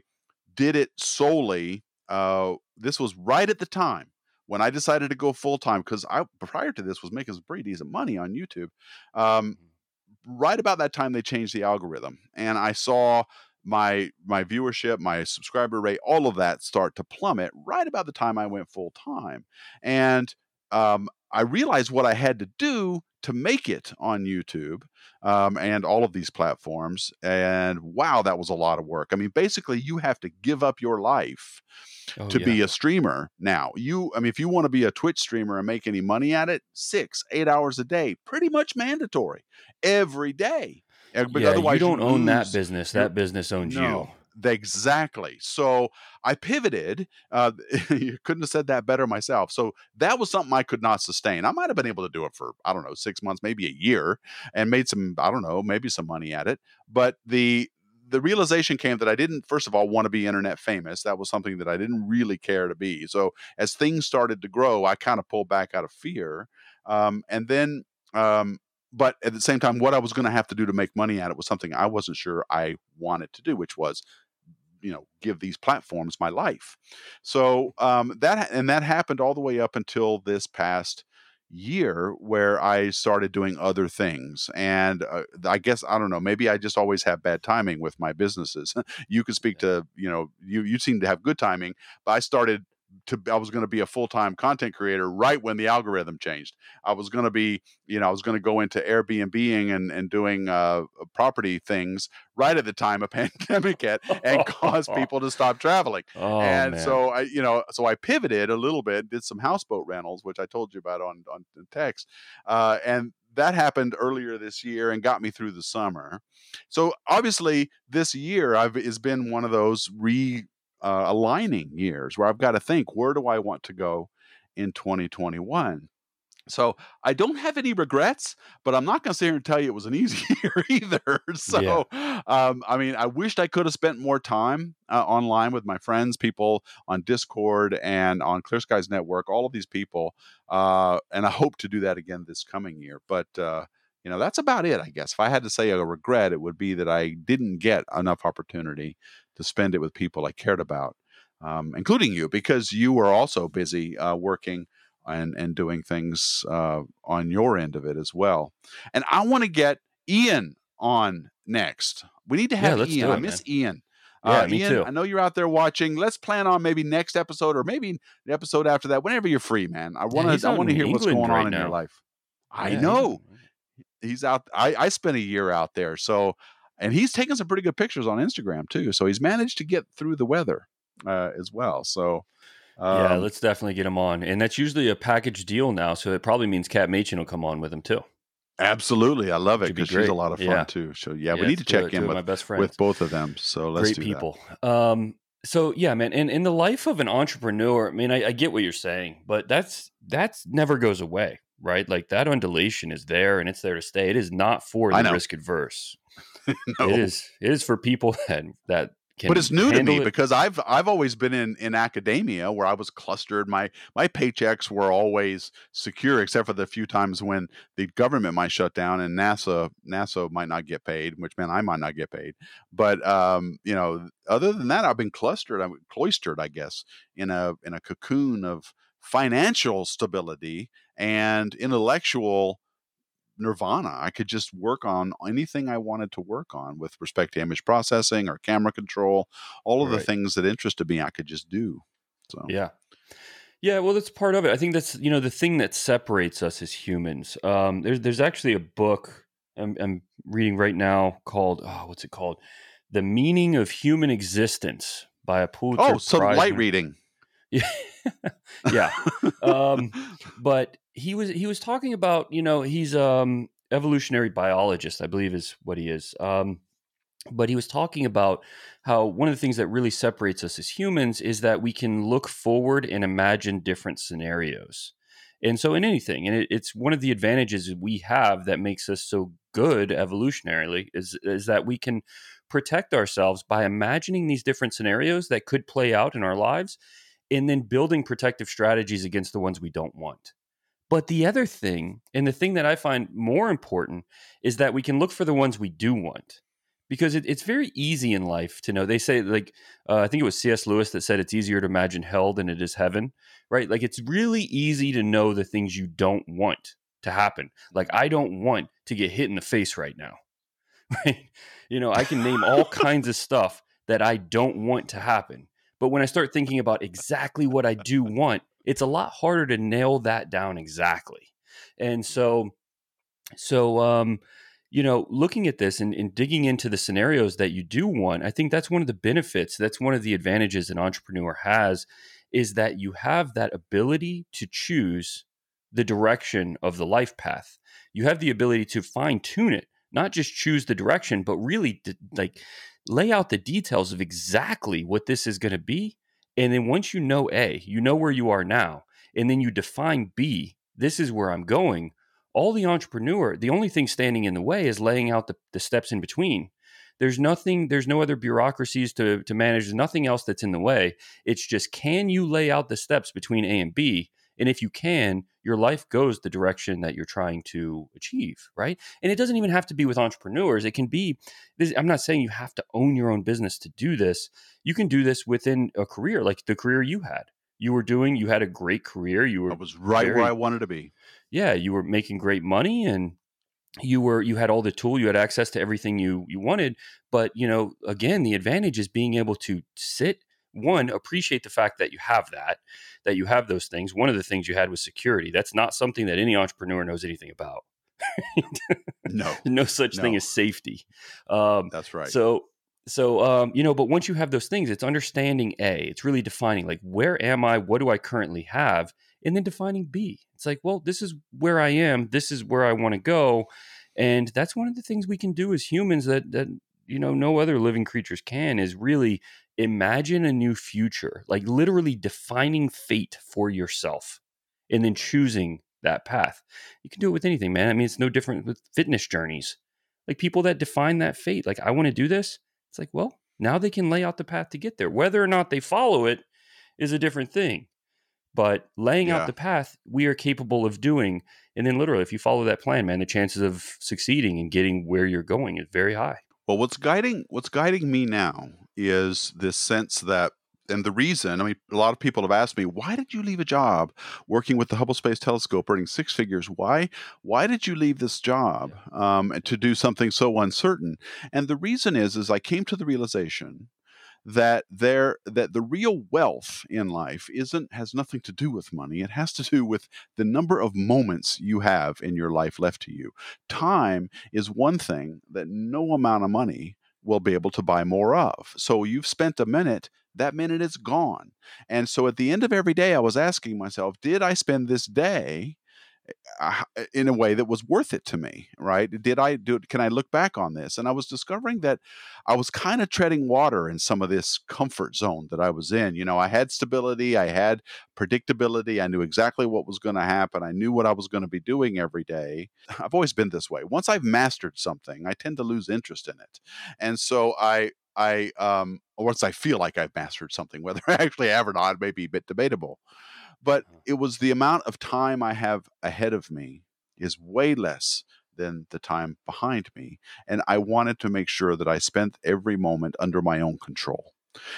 did it solely uh, this was right at the time when i decided to go full time because i prior to this was making some pretty decent money on youtube um, mm-hmm. right about that time they changed the algorithm and i saw my my viewership my subscriber rate all of that start to plummet right about the time i went full time and um, I realized what I had to do to make it on YouTube um, and all of these platforms. And wow, that was a lot of work. I mean, basically, you have to give up your life oh, to yeah. be a streamer now. You, I mean, if you want to be a Twitch streamer and make any money at it, six, eight hours a day, pretty much mandatory every day. But yeah, otherwise, you don't you own that business. That business owns no. you. Exactly. So I pivoted. Uh, you couldn't have said that better myself. So that was something I could not sustain. I might have been able to do it for, I don't know, six months, maybe a year and made some, I don't know, maybe some money at it. But the, the realization came that I didn't, first of all, want to be internet famous. That was something that I didn't really care to be. So as things started to grow, I kind of pulled back out of fear. Um, and then, um, but at the same time, what I was going to have to do to make money at it was something I wasn't sure I wanted to do, which was you know give these platforms my life so um, that and that happened all the way up until this past year where I started doing other things. And uh, I guess I don't know, maybe I just always have bad timing with my businesses. you could speak to, you know, you you seem to have good timing, but I started to I was going to be a full-time content creator right when the algorithm changed. I was going to be, you know, I was going to go into Airbnb and and doing uh, property things right at the time a pandemic hit and caused people to stop traveling. Oh, and man. so I, you know, so I pivoted a little bit, did some houseboat rentals, which I told you about on on text, uh, and that happened earlier this year and got me through the summer. So obviously, this year I've has been one of those re uh, aligning years where I've got to think, where do I want to go in 2021? So I don't have any regrets, but I'm not going to sit here and tell you it was an easy year either. So, yeah. um, I mean, I wished I could have spent more time uh, online with my friends, people on Discord and on Clear Skies Network, all of these people. Uh, and I hope to do that again this coming year. But, uh, you know, that's about it, I guess. If I had to say a regret, it would be that I didn't get enough opportunity to spend it with people I cared about, um, including you, because you were also busy uh, working and and doing things uh, on your end of it as well. And I want to get Ian on next. We need to have yeah, Ian. It, I miss man. Ian. Yeah, uh, me Ian, too. I know you're out there watching. Let's plan on maybe next episode or maybe the episode after that, whenever you're free, man. I want to. Yeah, I want to hear England what's going right on in your life. I yeah, know he's, out. I I spent a year out there, so and he's taken some pretty good pictures on Instagram too. So he's managed to get through the weather uh, as well. So um, yeah, let's definitely get him on, and that's usually a package deal now. So it probably means Kat Machin will come on with him too. Absolutely, I love it because be she's a lot of fun yeah. too. So yeah, yeah we need to check in with my best friends. with both of them. So let's great people. Um, so yeah, man, and in the life of an entrepreneur, I mean, I, I get what you're saying, but that's that's never goes away, right? Like that undulation is there and it's there to stay. It is not for the risk adverse. no. It is. It is for people that that but it's new to me it. because I've I've always been in in academia where I was clustered. My my paychecks were always secure, except for the few times when the government might shut down and NASA NASA might not get paid, which meant I might not get paid. But um, you know, other than that, I've been clustered. I'm cloistered, I guess, in a in a cocoon of financial stability and intellectual nirvana. I could just work on anything I wanted to work on with respect to image processing or camera control, all of right. the things that interested me, I could just do. So yeah. Yeah, well, that's part of it. I think that's you know the thing that separates us as humans. Um, there's there's actually a book I'm, I'm reading right now called oh, what's it called? The Meaning of Human Existence by a Pulitzer. Oh, so Prize light reading. Yeah, yeah. um, but he was he was talking about you know he's um evolutionary biologist I believe is what he is. Um, but he was talking about how one of the things that really separates us as humans is that we can look forward and imagine different scenarios. And so, in anything, and it, it's one of the advantages we have that makes us so good evolutionarily is, is that we can protect ourselves by imagining these different scenarios that could play out in our lives and then building protective strategies against the ones we don't want. But the other thing, and the thing that I find more important, is that we can look for the ones we do want. Because it, it's very easy in life to know. They say, like, uh, I think it was C.S. Lewis that said it's easier to imagine hell than it is heaven, right? Like, it's really easy to know the things you don't want to happen. Like, I don't want to get hit in the face right now, right? You know, I can name all kinds of stuff that I don't want to happen. But when I start thinking about exactly what I do want, it's a lot harder to nail that down exactly. And so, so, um, you know, looking at this and, and, digging into the scenarios that you do want, I think that's one of the benefits. That's one of the advantages an entrepreneur has is that you have that ability to choose the direction of the life path. You have the ability to fine tune it, not just choose the direction, but really like lay out the details of exactly what this is going to be. And then once you know A, you know where you are now, and then you define B, this is where I'm going. All the entrepreneur, the only thing standing in the way is laying out the, the steps in between. There's nothing, there's no other bureaucracies to, to manage, there's nothing else that's in the way. It's just can you lay out the steps between A and B? And if you can, your life goes the direction that you're trying to achieve, right? And it doesn't even have to be with entrepreneurs. It can be, I'm not saying you have to own your own business to do this. You can do this within a career, like the career you had. You were doing, you had a great career. You were, I was right very- where I wanted to be. yeah, you were making great money and you were you had all the tool you had access to everything you you wanted but you know again the advantage is being able to sit one appreciate the fact that you have that that you have those things one of the things you had was security that's not something that any entrepreneur knows anything about No, no such thing as safety um, that's right. so so um, you know, but once you have those things, it's understanding A. It's really defining like where am I? What do I currently have? And then defining B. It's like, well, this is where I am. This is where I want to go. And that's one of the things we can do as humans that that you know no other living creatures can is really imagine a new future, like literally defining fate for yourself and then choosing that path. You can do it with anything, man. I mean, it's no different with fitness journeys. Like people that define that fate, like I want to do this. It's like, well, now they can lay out the path to get there. Whether or not they follow it is a different thing. But laying Yeah. out the path, we are capable of doing. And then, literally, if you follow that plan, man, the chances of succeeding and getting where you're going is very high. Well, what's guiding what's guiding me now is this sense that and the reason, I mean, a lot of people have asked me, why did you leave a job working with the Hubble Space Telescope, earning six figures? Why, why did you leave this job um, to do something so uncertain? And the reason is, is I came to the realization that there that the real wealth in life isn't has nothing to do with money it has to do with the number of moments you have in your life left to you time is one thing that no amount of money will be able to buy more of. So you've spent a minute that minute is gone. And so at the end of every day i was asking myself did i spend this day in a way that was worth it to me right did i do it? can i look back on this and i was discovering that i was kind of treading water in some of this comfort zone that i was in you know i had stability i had predictability i knew exactly what was going to happen i knew what i was going to be doing every day i've always been this way once i've mastered something i tend to lose interest in it and so i I um once I feel like I've mastered something, whether I actually have or not may be a bit debatable. But uh-huh. it was the amount of time I have ahead of me is way less than the time behind me. And I wanted to make sure that I spent every moment under my own control.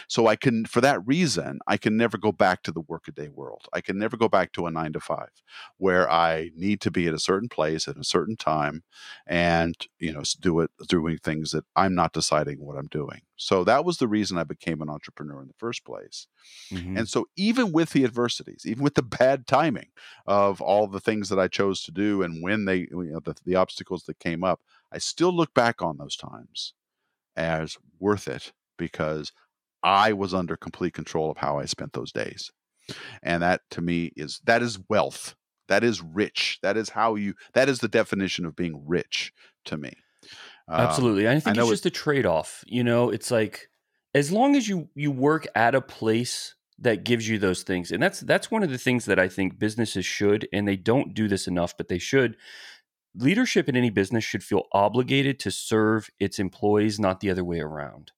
So I can, for that reason, I can never go back to the workaday world. I can never go back to a nine to five where I need to be at a certain place at a certain time and, you know, do it, doing things that I'm not deciding what I'm doing. So that was the reason I became an entrepreneur in the first place. Mhm. And so, even with the adversities, even with the bad timing of all the things that I chose to do, and when they, you know, the, the obstacles that came up, I still look back on those times as worth it because I was under complete control of how I spent those days. And that to me is that is wealth. That is rich. That is how you, that is the definition of being rich to me. Um, Absolutely. I think know it's it- just a trade off. You know, it's like as long as you you work at a place that gives you those things. And that's that's one of the things that I think businesses should and they don't do this enough, but they should. Leadership in any business should feel obligated to serve its employees, not the other way around.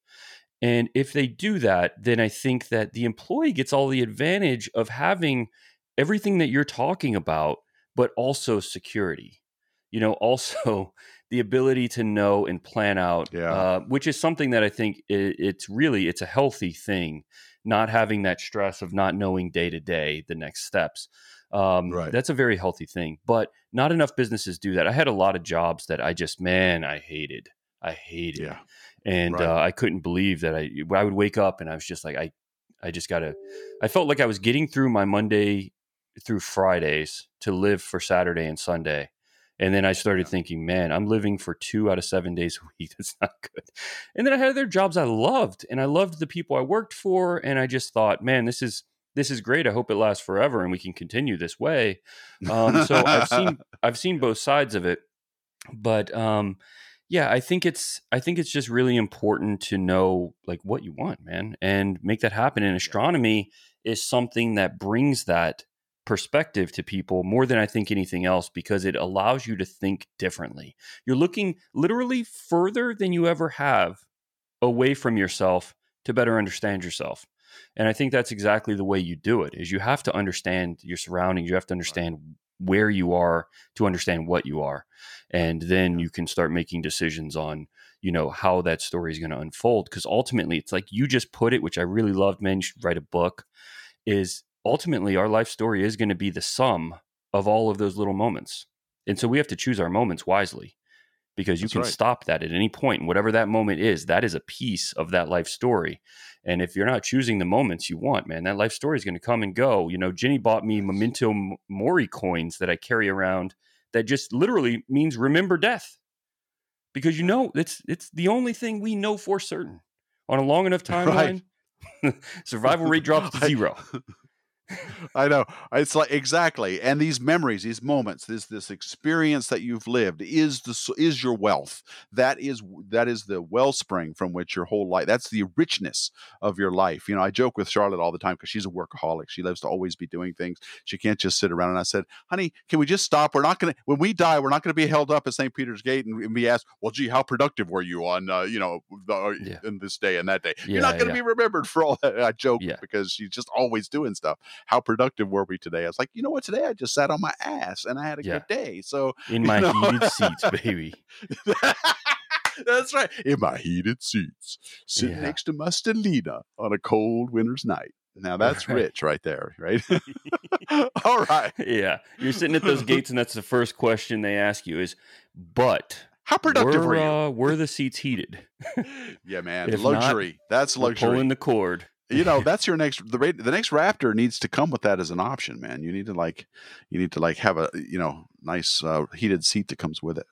And if they do that, then I think that the employee gets all the advantage of having everything that you're talking about, but also security. You know, also the ability to know and plan out, Yeah. uh, which is something that I think i it's really it's a healthy thing. Not having that stress of not knowing day to day the next steps. Um, Right. That's a very healthy thing, but not enough businesses do that. I had a lot of jobs that I just man I hated. I hated Yeah. And Right. uh, I couldn't believe that I I would wake up and I was just like I I just gotta I felt like I was getting through my Monday through Fridays to live for Saturday and Sunday. And then I started thinking, man, I'm living for two out of seven days a week. That's not good. And then I had other jobs I loved, and I loved the people I worked for, and I just thought, man, this is this is great. I hope it lasts forever, and we can continue this way. Um, so I've seen I've seen both sides of it, but um, yeah, I think it's I think it's just really important to know like what you want, man, and make that happen. And astronomy is something that brings that perspective to people more than I think anything else because it allows you to think differently. You're looking literally further than you ever have away from yourself to better understand yourself. And I think that's exactly the way you do it is you have to understand your surroundings, you have to understand where you are to understand what you are. And then you can start making decisions on, you know, how that story is going to unfold because ultimately it's like you just put it, which I really loved, man, you should write a book is ultimately our life story is going to be the sum of all of those little moments. And so we have to choose our moments wisely because you That's can right. stop that at any point. And whatever that moment is, that is a piece of that life story. And if you're not choosing the moments you want, man, that life story is going to come and go. You know, Jenny bought me memento mori coins that I carry around that just literally means remember death. Because you know, it's it's the only thing we know for certain. On a long enough timeline, survival rate drops to zero. I know. It's like exactly. And these memories, these moments, this this experience that you've lived is the is your wealth. That is that is the wellspring from which your whole life. That's the richness of your life. You know, I joke with Charlotte all the time because she's a workaholic. She loves to always be doing things. She can't just sit around. And I said, "Honey, can we just stop? We're not going to when we die, we're not going to be held up at St. Peter's Gate and, and be asked, well, gee, how productive were you on uh, you know the, Yeah. in this day and that day? You're not going to yeah. be remembered for all that." I joke Yeah. because she's just always doing stuff how productive were we today? I was like, you know what? Today I just sat on my ass and I had a Yeah. good day. So In my know? heated seats, baby. that's right. In my heated seats, sitting Yeah. next to my Stellina on a cold winter's night. Now that's Right. rich right there, right? All right. yeah. You're sitting at those gates, and that's the first question they ask you is, but How productive were, were you? uh, were the seats heated? yeah, man. if not, luxury. that's luxury. pulling the cord. You know that's your next the rate the next raptor needs to come with that as an option man you need to like you need to like have a you know nice uh, heated seat that comes with it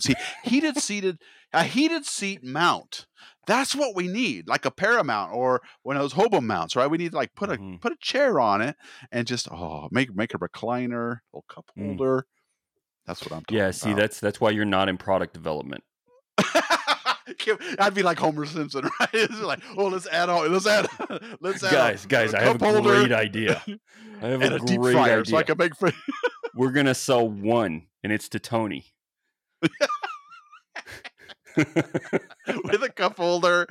see heated seated a heated seat mount that's what we need like a paramount or one of those hobo mounts right we need to like put a Mhm. put a chair on it and just oh make make a recliner little cup Mm. holder that's what i'm talking Yeah. See, about. that's that's why you're not in product development. I'd be like Homer Simpson, right? It's like, oh, let's add on, let's add, let's add Guys, a, guys, a I have a holder great idea. I have and a a deep great fryer, so I idea. can make. Fr- We're gonna sell one, and it's to Tony. with a cup holder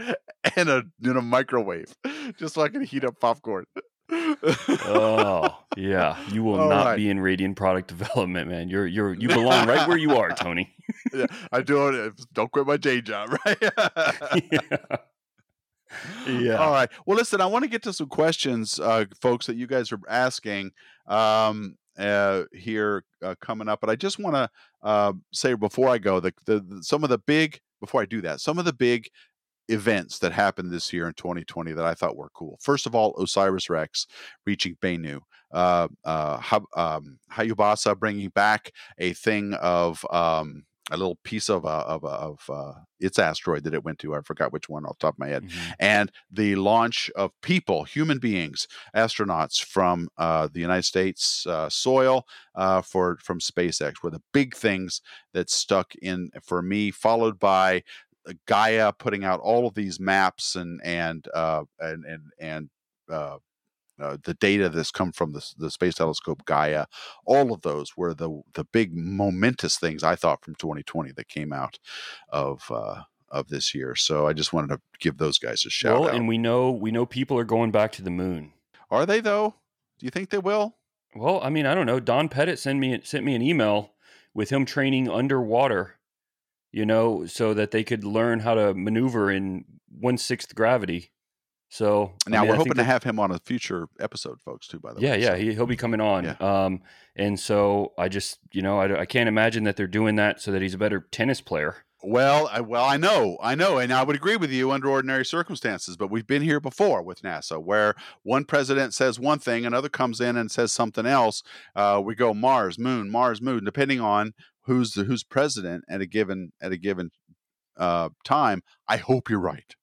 and a in a microwave, just so I can heat up popcorn. Oh yeah, you will All not right. be in Radiant product development, man. You're you're you belong right where you are, Tony. yeah, I do it. Don't quit my day job, right? yeah. Yeah. All right. Well, listen, I want to get to some questions, uh, folks, that you guys are asking um, uh, here uh, coming up. But I just want to uh, say before I go, the, the, the some of the big before I do that, some of the big events that happened this year in 2020 that I thought were cool. First of all, OSIRIS-REx reaching Bennu, uh, uh, um, Hayabusa bringing back a thing of um, a little piece of uh, of, of uh, its asteroid that it went to. I forgot which one off the top of my head Mhm. and the launch of people, human beings, astronauts from uh, the United States uh, soil uh, for from SpaceX were the big things that stuck in for me. Followed by uh, Gaia putting out all of these maps and and uh, and and and uh, uh, the data that's come from the, the space telescope Gaia, all of those were the the big momentous things I thought from 2020 that came out of uh, of this year. So I just wanted to give those guys a shout Well, out. and we know we know people are going back to the moon. Are they though? Do you think they will? Well, I mean, I don't know. Don Pettit sent me sent me an email with him training underwater, you know, so that they could learn how to maneuver in one sixth gravity. So I Now mean, we're I hoping to have him on a future episode, folks, too. By the yeah, way, yeah, So- he, he'll be coming on. Yeah. Um, and so I just, you know, I, I can't imagine that they're doing that so that he's a better tennis player. Well, I, well, I know, I know, and I would agree with you under ordinary circumstances. But we've been here before with NASA, where one president says one thing, another comes in and says something else. Uh, we go Mars, Moon, Mars, Moon, depending on who's the who's president at a given at a given uh, time. I hope you're right.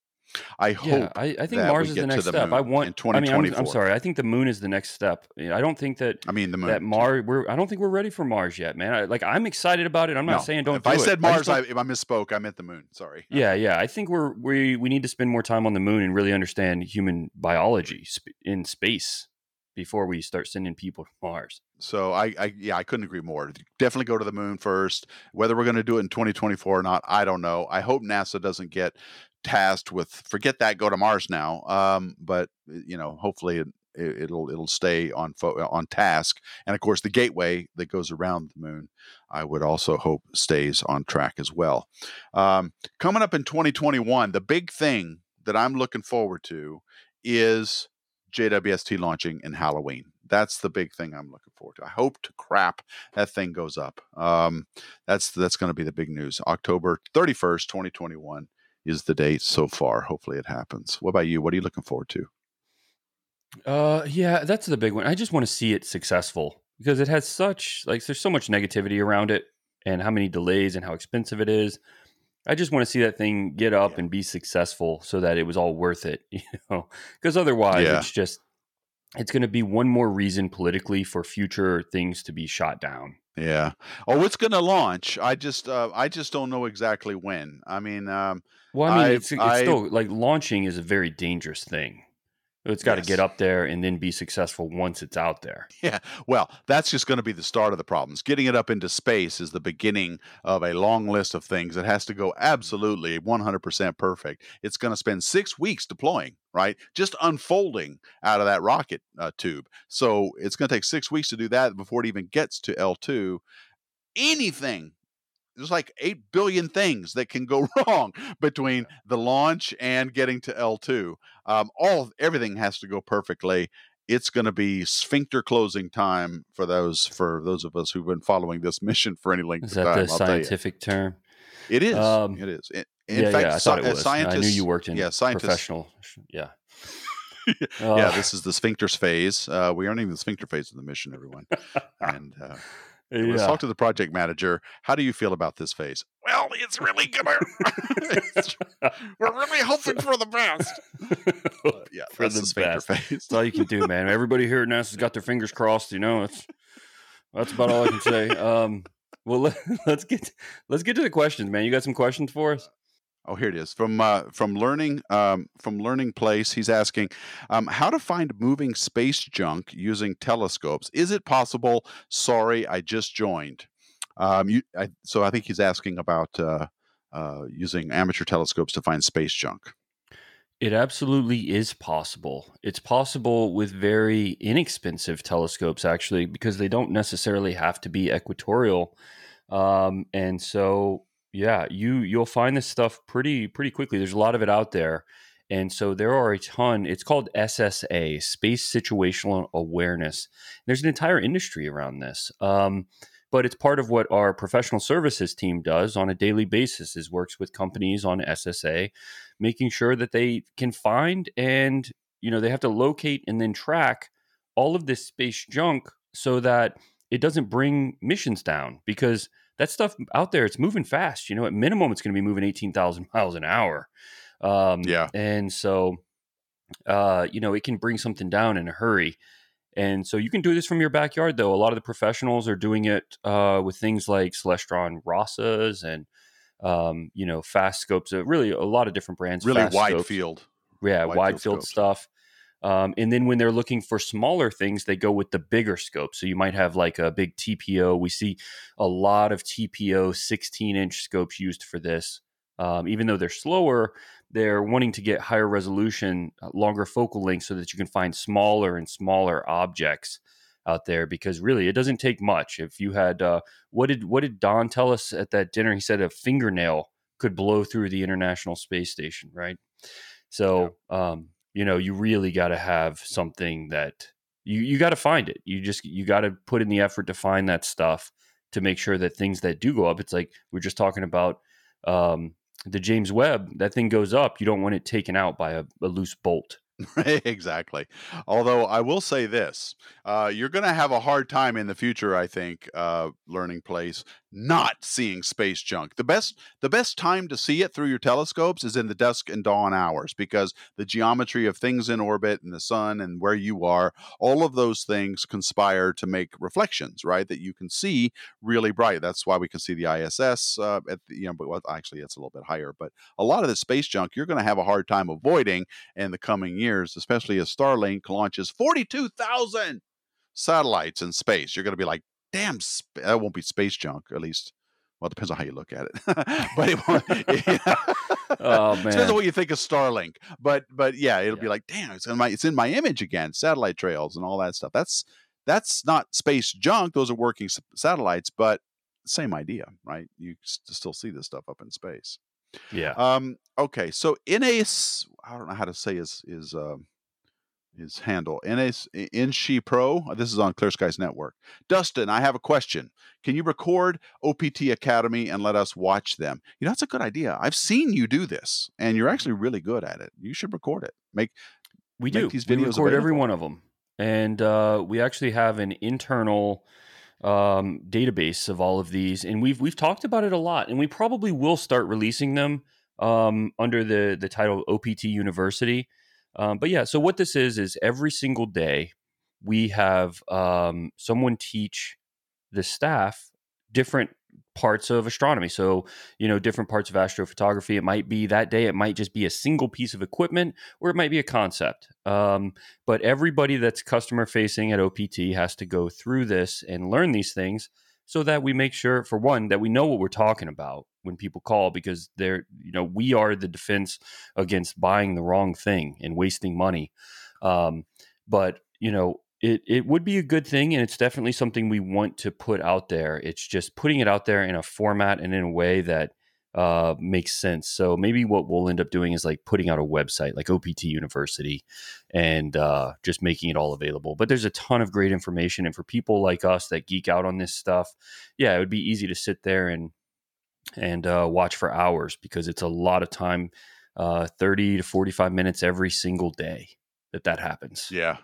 I Yeah, hope I, I think Mars is the next the step. I want. in I mean, I'm, I'm sorry. I think the moon is the next step. I don't think that I mean the moon. that. Mars. We're. I don't think we're ready for Mars yet, man. I, like I'm excited about it. I'm not No, saying don't. If do I said Mars, I, I misspoke. I meant the moon. Sorry. yeah, yeah. I think we're we we need to spend more time on the moon and really understand human biology sp- in space before we start sending people to Mars. So I, I, yeah, I couldn't agree more. Definitely go to the moon first. Whether we're going to do it in 2024 or not, I don't know. I hope NASA doesn't get tasked with forget that, go to Mars now. Um, but you know, hopefully it, it'll it'll stay on fo- on task. And of course, the gateway that goes around the moon, I would also hope stays on track as well. Um, coming up in 2021, the big thing that I'm looking forward to is JWST launching in Halloween. That's the big thing I'm looking forward to. I hope to crap that thing goes up. Um, that's that's going to be the big news. October 31st, 2021 is the date so far. Hopefully it happens. What about you? What are you looking forward to? Uh, yeah, that's the big one. I just want to see it successful because it has such like there's so much negativity around it and how many delays and how expensive it is. I just want to see that thing get up yeah. and be successful so that it was all worth it, you know. Because otherwise, yeah. it's just it's going to be one more reason politically for future things to be shot down. Yeah. Oh, it's going to launch. I just uh, I just don't know exactly when. I mean, um, well, I mean, I, it's, it's I, still like launching is a very dangerous thing. It's got yes. to get up there and then be successful once it's out there. Yeah. Well, that's just going to be the start of the problems. Getting it up into space is the beginning of a long list of things. It has to go absolutely 100% perfect. It's going to spend six weeks deploying, right? Just unfolding out of that rocket uh, tube. So it's going to take six weeks to do that before it even gets to L2. Anything there's like 8 billion things that can go wrong between the launch and getting to L2. Um, all everything has to go perfectly. It's going to be sphincter closing time for those for those of us who've been following this mission for any length is of time. Is that the scientific term? It is. Um, it is. In, in yeah, fact, yeah, I thought it was. Scientists, I knew you worked in yeah, professional. Yeah. yeah, uh, this is the sphincters phase. Uh, we aren't even the sphincter phase of the mission, everyone. and uh, yeah. Let's talk to the project manager. How do you feel about this phase? Well, it's really gonna. we're really hoping for the best. Uh, yeah, for the, best. Phase. That's all you can do, man. Everybody here at NASA's got their fingers crossed. You know, it's that's about all I can say. Um, well, let, us get let's get to the questions, man. You got some questions for us? Oh, here it is from uh, from learning um, from learning place. He's asking um, how to find moving space junk using telescopes. Is it possible? Sorry, I just joined. Um, you, I, so I think he's asking about uh, uh, using amateur telescopes to find space junk. It absolutely is possible. It's possible with very inexpensive telescopes, actually, because they don't necessarily have to be equatorial. Um, and so yeah, you you'll find this stuff pretty pretty quickly. There's a lot of it out there. And so there are a ton. It's called SSA, Space Situational Awareness. There's an entire industry around this. Um, but it's part of what our professional services team does on a daily basis is works with companies on SSA, making sure that they can find and you know they have to locate and then track all of this space junk so that it doesn't bring missions down because that stuff out there, it's moving fast. You know, at minimum, it's going to be moving 18,000 miles an hour. Um, yeah. And so, uh, you know, it can bring something down in a hurry. And so you can do this from your backyard, though. A lot of the professionals are doing it uh, with things like Celestron RASAs and, um, you know, fast scopes. Uh, really, a lot of different brands. Really wide scopes. field. Yeah, wide, wide field, field stuff. Um, and then when they're looking for smaller things, they go with the bigger scope. So you might have like a big TPO. We see a lot of TPO 16 inch scopes used for this. Um, even though they're slower, they're wanting to get higher resolution, uh, longer focal length so that you can find smaller and smaller objects out there because really it doesn't take much. If you had uh, what did what did Don tell us at that dinner? He said a fingernail could blow through the International Space Station, right? So yeah. um, you know, you really got to have something that you you got to find it. You just you got to put in the effort to find that stuff to make sure that things that do go up. It's like we are just talking about um, the James Webb. That thing goes up. You don't want it taken out by a, a loose bolt. exactly. Although I will say this, uh, you're going to have a hard time in the future. I think uh, learning place not seeing space junk. The best the best time to see it through your telescopes is in the dusk and dawn hours because the geometry of things in orbit and the sun and where you are, all of those things conspire to make reflections, right? That you can see really bright. That's why we can see the ISS uh, at the, you know, but well, actually it's a little bit higher, but a lot of the space junk you're going to have a hard time avoiding in the coming years, especially as Starlink launches 42,000 satellites in space. You're going to be like, damn, that won't be space junk, at least Well, it depends on how you look at it. but it, yeah. Oh man. depends on what you think of Starlink. But but yeah, it'll be like, damn, it's in my it's in my image again. Satellite trails and all that stuff. That's that's not space junk. Those are working s- satellites, but same idea, right? You s- still see this stuff up in space. yeah. Um, okay, so in a, I don't know how to say is is. um his handle. NAS NSHE Pro. This is on Clear Skies Network. Dustin, I have a question. Can you record OPT Academy and let us watch them? You know, that's a good idea. I've seen you do this, and you're actually really good at it. You should record it. Make We make do. these we videos record every one of them, and uh, we actually have an internal um, database of all of these, and we've we've talked about it a lot, and we probably will start releasing them um, under the the title OPT University. Um, but yeah, so what this is is every single day we have um, someone teach the staff different parts of astronomy. So you know, different parts of astrophotography. It might be that day. It might just be a single piece of equipment or it might be a concept. Um, but everybody that's customer facing at OPT has to go through this and learn these things so that we make sure, for one, that we know what we're talking about when people call because they're, you know, we are the defense against buying the wrong thing and wasting money. Um, but, you know, it, it would be a good thing and it's definitely something we want to put out there. It's just putting it out there in a format and in a way that uh, makes sense. So maybe what we'll end up doing is like putting out a website like OPT University and uh, just making it all available. But there's a ton of great information. And for people like us that geek out on this stuff, yeah, it would be easy to sit there and and uh, watch for hours because it's a lot of time, uh, 30 to 45 minutes every single day that that happens. Yeah.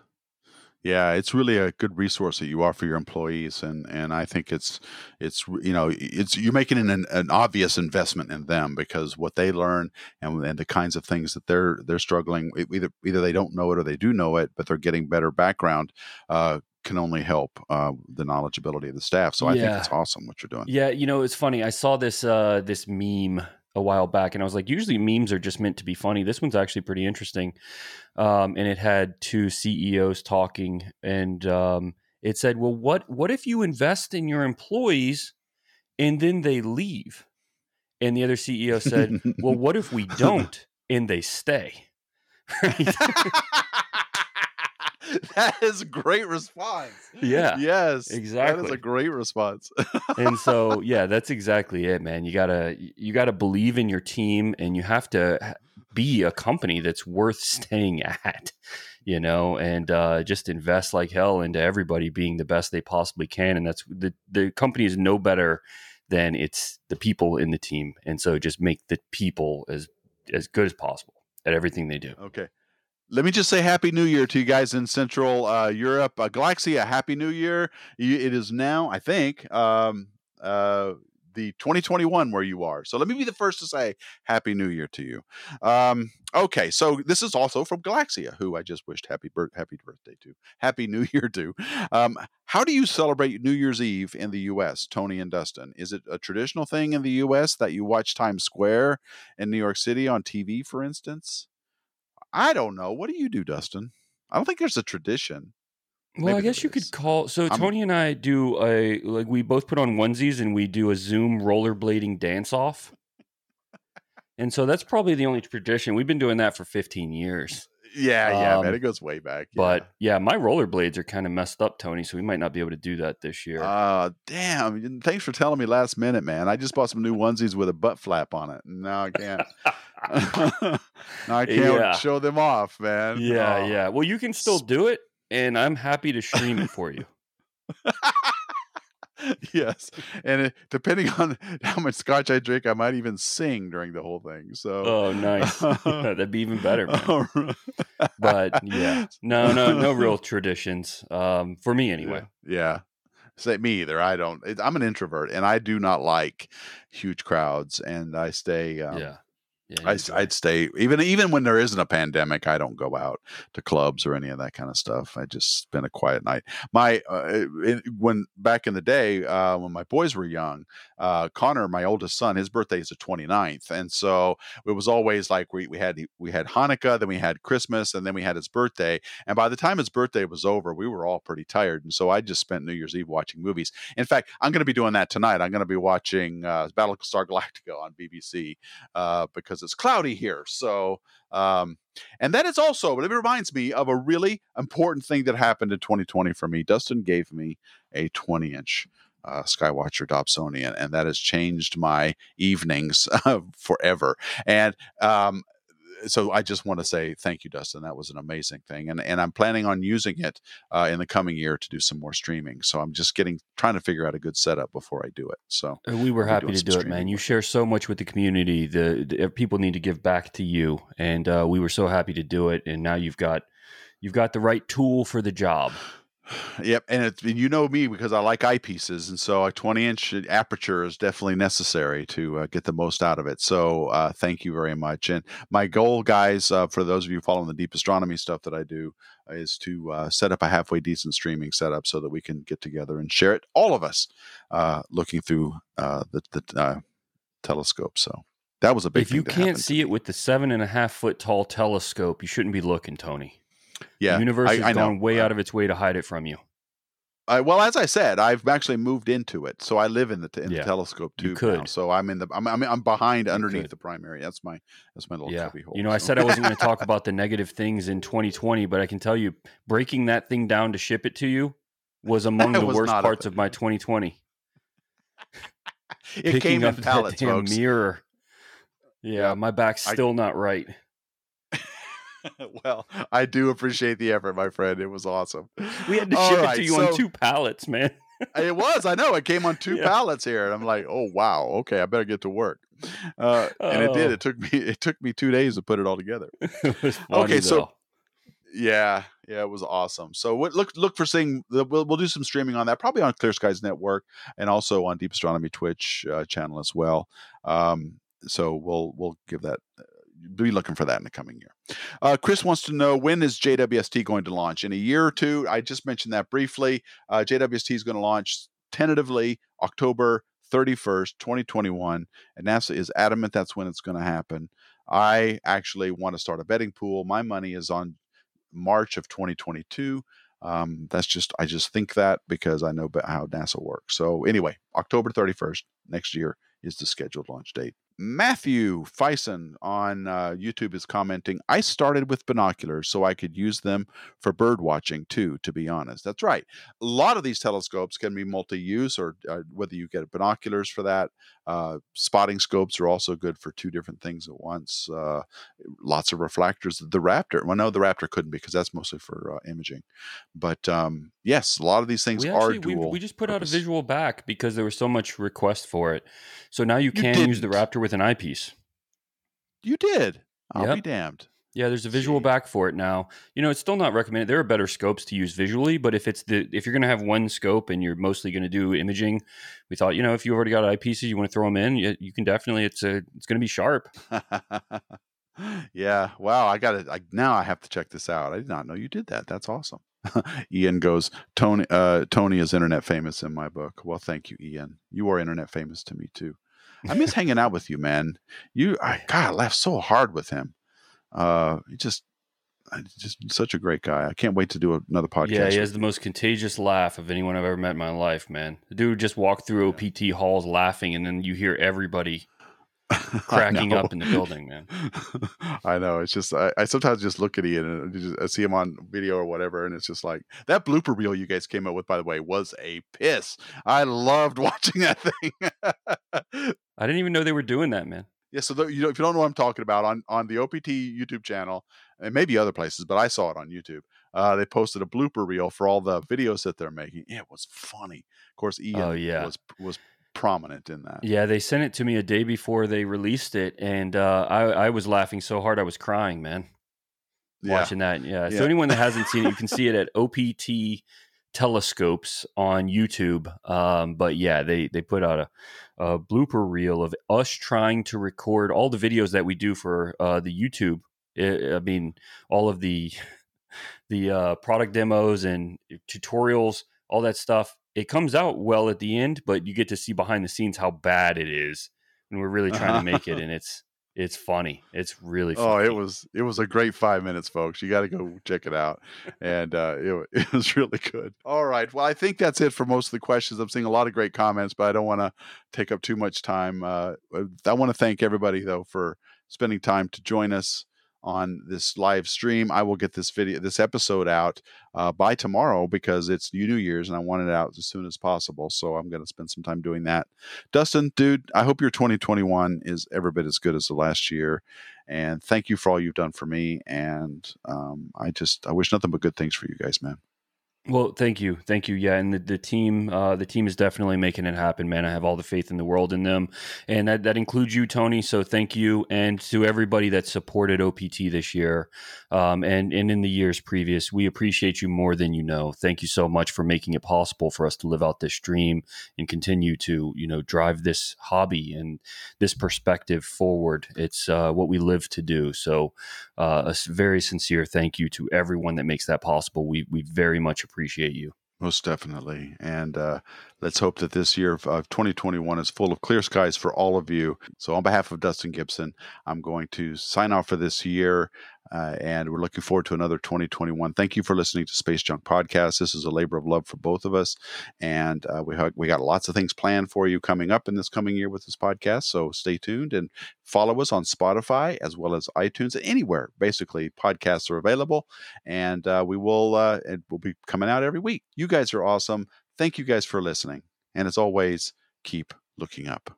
Yeah, it's really a good resource that you offer your employees, and and I think it's it's you know it's you're making an an obvious investment in them because what they learn and and the kinds of things that they're they're struggling either either they don't know it or they do know it, but they're getting better background uh, can only help uh, the knowledgeability of the staff. So I think it's awesome what you're doing. Yeah, you know, it's funny. I saw this uh this meme a while back and I was like, usually memes are just meant to be funny. This one's actually pretty interesting. Um, and it had two CEOs talking and um it said, Well, what what if you invest in your employees and then they leave? And the other CEO said, Well, what if we don't and they stay? Right? that is a great response. Yeah, Yes. Exactly. That is a great response. and so yeah that's exactly it man you gotta you gotta believe in your team and you have to be a company that's worth staying at you know and uh, just invest like hell into everybody being the best they possibly can and that's the the company is no better than it's the people in the team and so just make the people as as good as possible at everything they do Okay. Let me just say Happy New Year to you guys in Central uh, Europe. Uh, Galaxia Happy New Year. It is now, I think, um, uh, the 2021 where you are. So let me be the first to say Happy New Year to you. Um, okay, so this is also from Galaxia, who I just wished happy happy birthday to, Happy New Year to. Um, how do you celebrate New Year's Eve in the U.S., Tony and Dustin? Is it a traditional thing in the U.S. that you watch Times Square in New York City on TV, for instance? I don't know. What do you do, Dustin? I don't think there's a tradition. Well, Maybe I guess you could call. So I'm- Tony and I do a like we both put on onesies and we do a Zoom rollerblading dance off. And so that's probably the only tradition. We've been doing that for 15 years. Yeah, yeah, man. Um, It goes way back. But yeah, my rollerblades are kind of messed up, Tony, so we might not be able to do that this year. uh, damn. Thanks for telling me last minute, man. I just bought some new onesies with a butt flap on it. No, I can't. I can't Yeah. show them off, man. yeah, Oh. yeah. Well, you can still do it, and I'm happy to stream it for you. yes, and it, depending on how much scotch I drink, I might even sing during the whole thing. So, Oh, nice. Yeah, that'd be even better, man. But yeah, no, no, no real traditions um, for me anyway. Yeah. yeah. Say me either. I don't. I'm an introvert, and I do not like huge crowds, and I stay. Um, Yeah. Yeah, I, I'd stay even even when there isn't a pandemic. I don't go out to clubs or any of that kind of stuff. I just spend a quiet night. My uh, it, when back in the day uh, when my boys were young, uh, Connor, my oldest son, his birthday is the 29th, and so it was always like we, we had we had Hanukkah, then we had Christmas, and then we had his birthday. And by the time his birthday was over, we were all pretty tired, and so I just spent New Year's Eve watching movies. In fact, I'm going to be doing that tonight. I'm going to be watching uh, Battlestar Galactica on BBC uh, because it's cloudy here. So, um, and that is also, but it reminds me of a really important thing that happened in 2020 for me. Dustin gave me a 20 inch uh, Skywatcher Dobsonian, and that has changed my evenings forever. And um, so I just want to say thank you, Dustin. That was an amazing thing, and and I'm planning on using it uh, in the coming year to do some more streaming. So I'm just getting trying to figure out a good setup before I do it. So Uh, We were happy to do it, man. You share so much with the community. The, the people need to give back to you, and uh, we were so happy to do it. And now you've got you've got the right tool for the job. Yep, and it's and you know me because I like eyepieces, and so a 20 inch aperture is definitely necessary to uh, get the most out of it. So uh, thank you very much. And my goal, guys, uh, for those of you following the deep astronomy stuff that I do, is to uh, set up a halfway decent streaming setup so that we can get together and share it, all of us, uh, looking through uh, the, the uh, telescope. So that was a big. If you can't see it with the seven and a half foot tall telescope, you shouldn't be looking, Tony. Yeah, the universe I- has I know. gone way Uh, out of its way to hide it from you. I, well, as I said, I've actually moved into it, so I live in the in Yeah, the telescope tube now. could. So I'm in the I'm I'm, I'm behind underneath the primary. That's my that's my little Yeah, hole. you know, I said I wasn't going to talk about the negative things in 2020, but I can tell you, breaking that thing down to ship it to you was among the Was worst parts of my 2020. it Picking came up in pallets, that damn folks. mirror. Yeah, Yeah, my back's I- still not right. well, I do appreciate the effort, my friend. It was awesome. We had to All ship it to you so- on two pallets, man. It was. I know. It came on two Yeah. pallets here, and I'm like, oh wow, okay, I better get to work. Uh, and it did. Oh. It took me. It took me two days to put it all together. it Okay, so- though. Yeah, yeah, it was awesome. So what, look look for seeing. We'll we'll do some streaming on that, probably on Clear Skies Network and also on Deep Astronomy Twitch uh, channel as well. Um, so we'll we'll give that. Be looking for that in the coming year. Uh, Chris wants to know when is JWST going to launch? In a year or two. I just mentioned that briefly. Uh, JWST is going to launch tentatively October 31st, 2021, and NASA is adamant that's when it's going to happen. I actually want to start a betting pool. My money is on March of 2022. Um, that's just I just think that because I know how NASA works. So anyway, October 31st next year is the scheduled launch date. Matthew Fison on uh, YouTube is commenting. I started with binoculars so I could use them for bird watching too. To be honest, that's right. A lot of these telescopes can be multi-use, or uh, whether you get binoculars for that. Uh, spotting scopes are also good for two different things at once. Uh, lots of reflectors. The Raptor. Well, no, the Raptor couldn't because that's mostly for uh, imaging. But um, yes, a lot of these things we are actually we, dual. we just put out a visual back because there was so much request for it. So now you You can use the. Raptor with an eyepiece. You did. I'll Yep. be damned. Yeah, there's a visual back for it now. You know, it's still not recommended. There are better scopes to use visually, but if it's the if you're going to have one scope and you're mostly going to do imaging, we thought you know if you already got eyepieces, you want to throw them in, you, you can definitely. It's a it's going to be sharp. yeah. Wow. I got it. I, now I have to check this out. I did not know you did that. That's awesome. Ian goes, Tony, uh, Tony is internet famous in my book. Well, thank you, Ian. You are internet famous to me too. I miss hanging out with you, man. You, I, God, I laughed so hard with him. Uh, just, just such a great guy. I can't wait to do another podcast. yeah, he has the most contagious laugh of anyone I've ever met in my life, man. The dude just walked through OPT halls laughing, and then you hear everybody cracking up in the building, man. I know. It's just I, I sometimes just look at Ian and just, I see him on video or whatever, and it's just like that blooper reel you guys came up with. By the way, was a piss. I loved watching that thing. I didn't even know they were doing that, man. yeah. So the, you know, if you don't know what I'm talking about, on on the OPT YouTube channel and maybe other places, but I saw it on YouTube. Uh, they posted a blooper reel for all the videos that they're making. It was funny. Of course, Ian Oh, yeah. was was prominent in that. Yeah, they sent it to me a day before they released it, and uh, I, I was laughing so hard I was crying, man. Yeah. Watching that, yeah. Yeah. So anyone that hasn't seen it, you can see it at telescopes on YouTube. Um, but yeah, they they put out a, a, blooper reel of us trying to record all the videos that we do for uh, the YouTube. I, I mean, all of the the uh, product demos and tutorials, all that stuff. It comes out well at the end, but you get to see behind the scenes how bad it is and we're really trying to make it, and it's it's funny. It's really funny. Oh, it was it was a great five minutes, folks. You got to go check it out, and uh, it, it was really good. All right, well, I think that's it for most of the questions. I'm seeing a lot of great comments, but I don't want to take up too much time. Uh, I want to thank everybody though for spending time to join us on this live stream. I will get this video, this episode out uh, by tomorrow because it's New Year's and I want it out as soon as possible. So I'm going to spend some time doing that. Dustin, dude, I hope your 2021 is every bit as good as the last year. And thank you for all you've done for me. And um, I just, I wish nothing but good things for you guys, man. Well, thank you, thank you. Yeah, and the, the team, uh, the team is definitely making it happen, man. I have all the faith in the world in them, and that that includes you, Tony. So thank you, and to everybody that supported OPT this year, um, and and in the years previous. We appreciate you more than you know. Thank you so much for making it possible for us to live out this dream and continue to you know drive this hobby and this perspective forward. It's uh, what we live to do. So uh, a very sincere thank you to everyone that makes that possible. We we very much appreciate appreciate you. Most definitely. And uh, let's hope that this year of, of 2021 is full of clear skies for all of you. So, on behalf of Dustin Gibson, I'm going to sign off for this year. Uh, and we're looking forward to another 2021. Thank you for listening to Space Junk Podcast. This is a labor of love for both of us, and uh, we have, we got lots of things planned for you coming up in this coming year with this podcast. So stay tuned and follow us on Spotify as well as iTunes. Anywhere basically podcasts are available, and uh, we will uh, it will be coming out every week. You guys are awesome. Thank you guys for listening, and as always, keep looking up.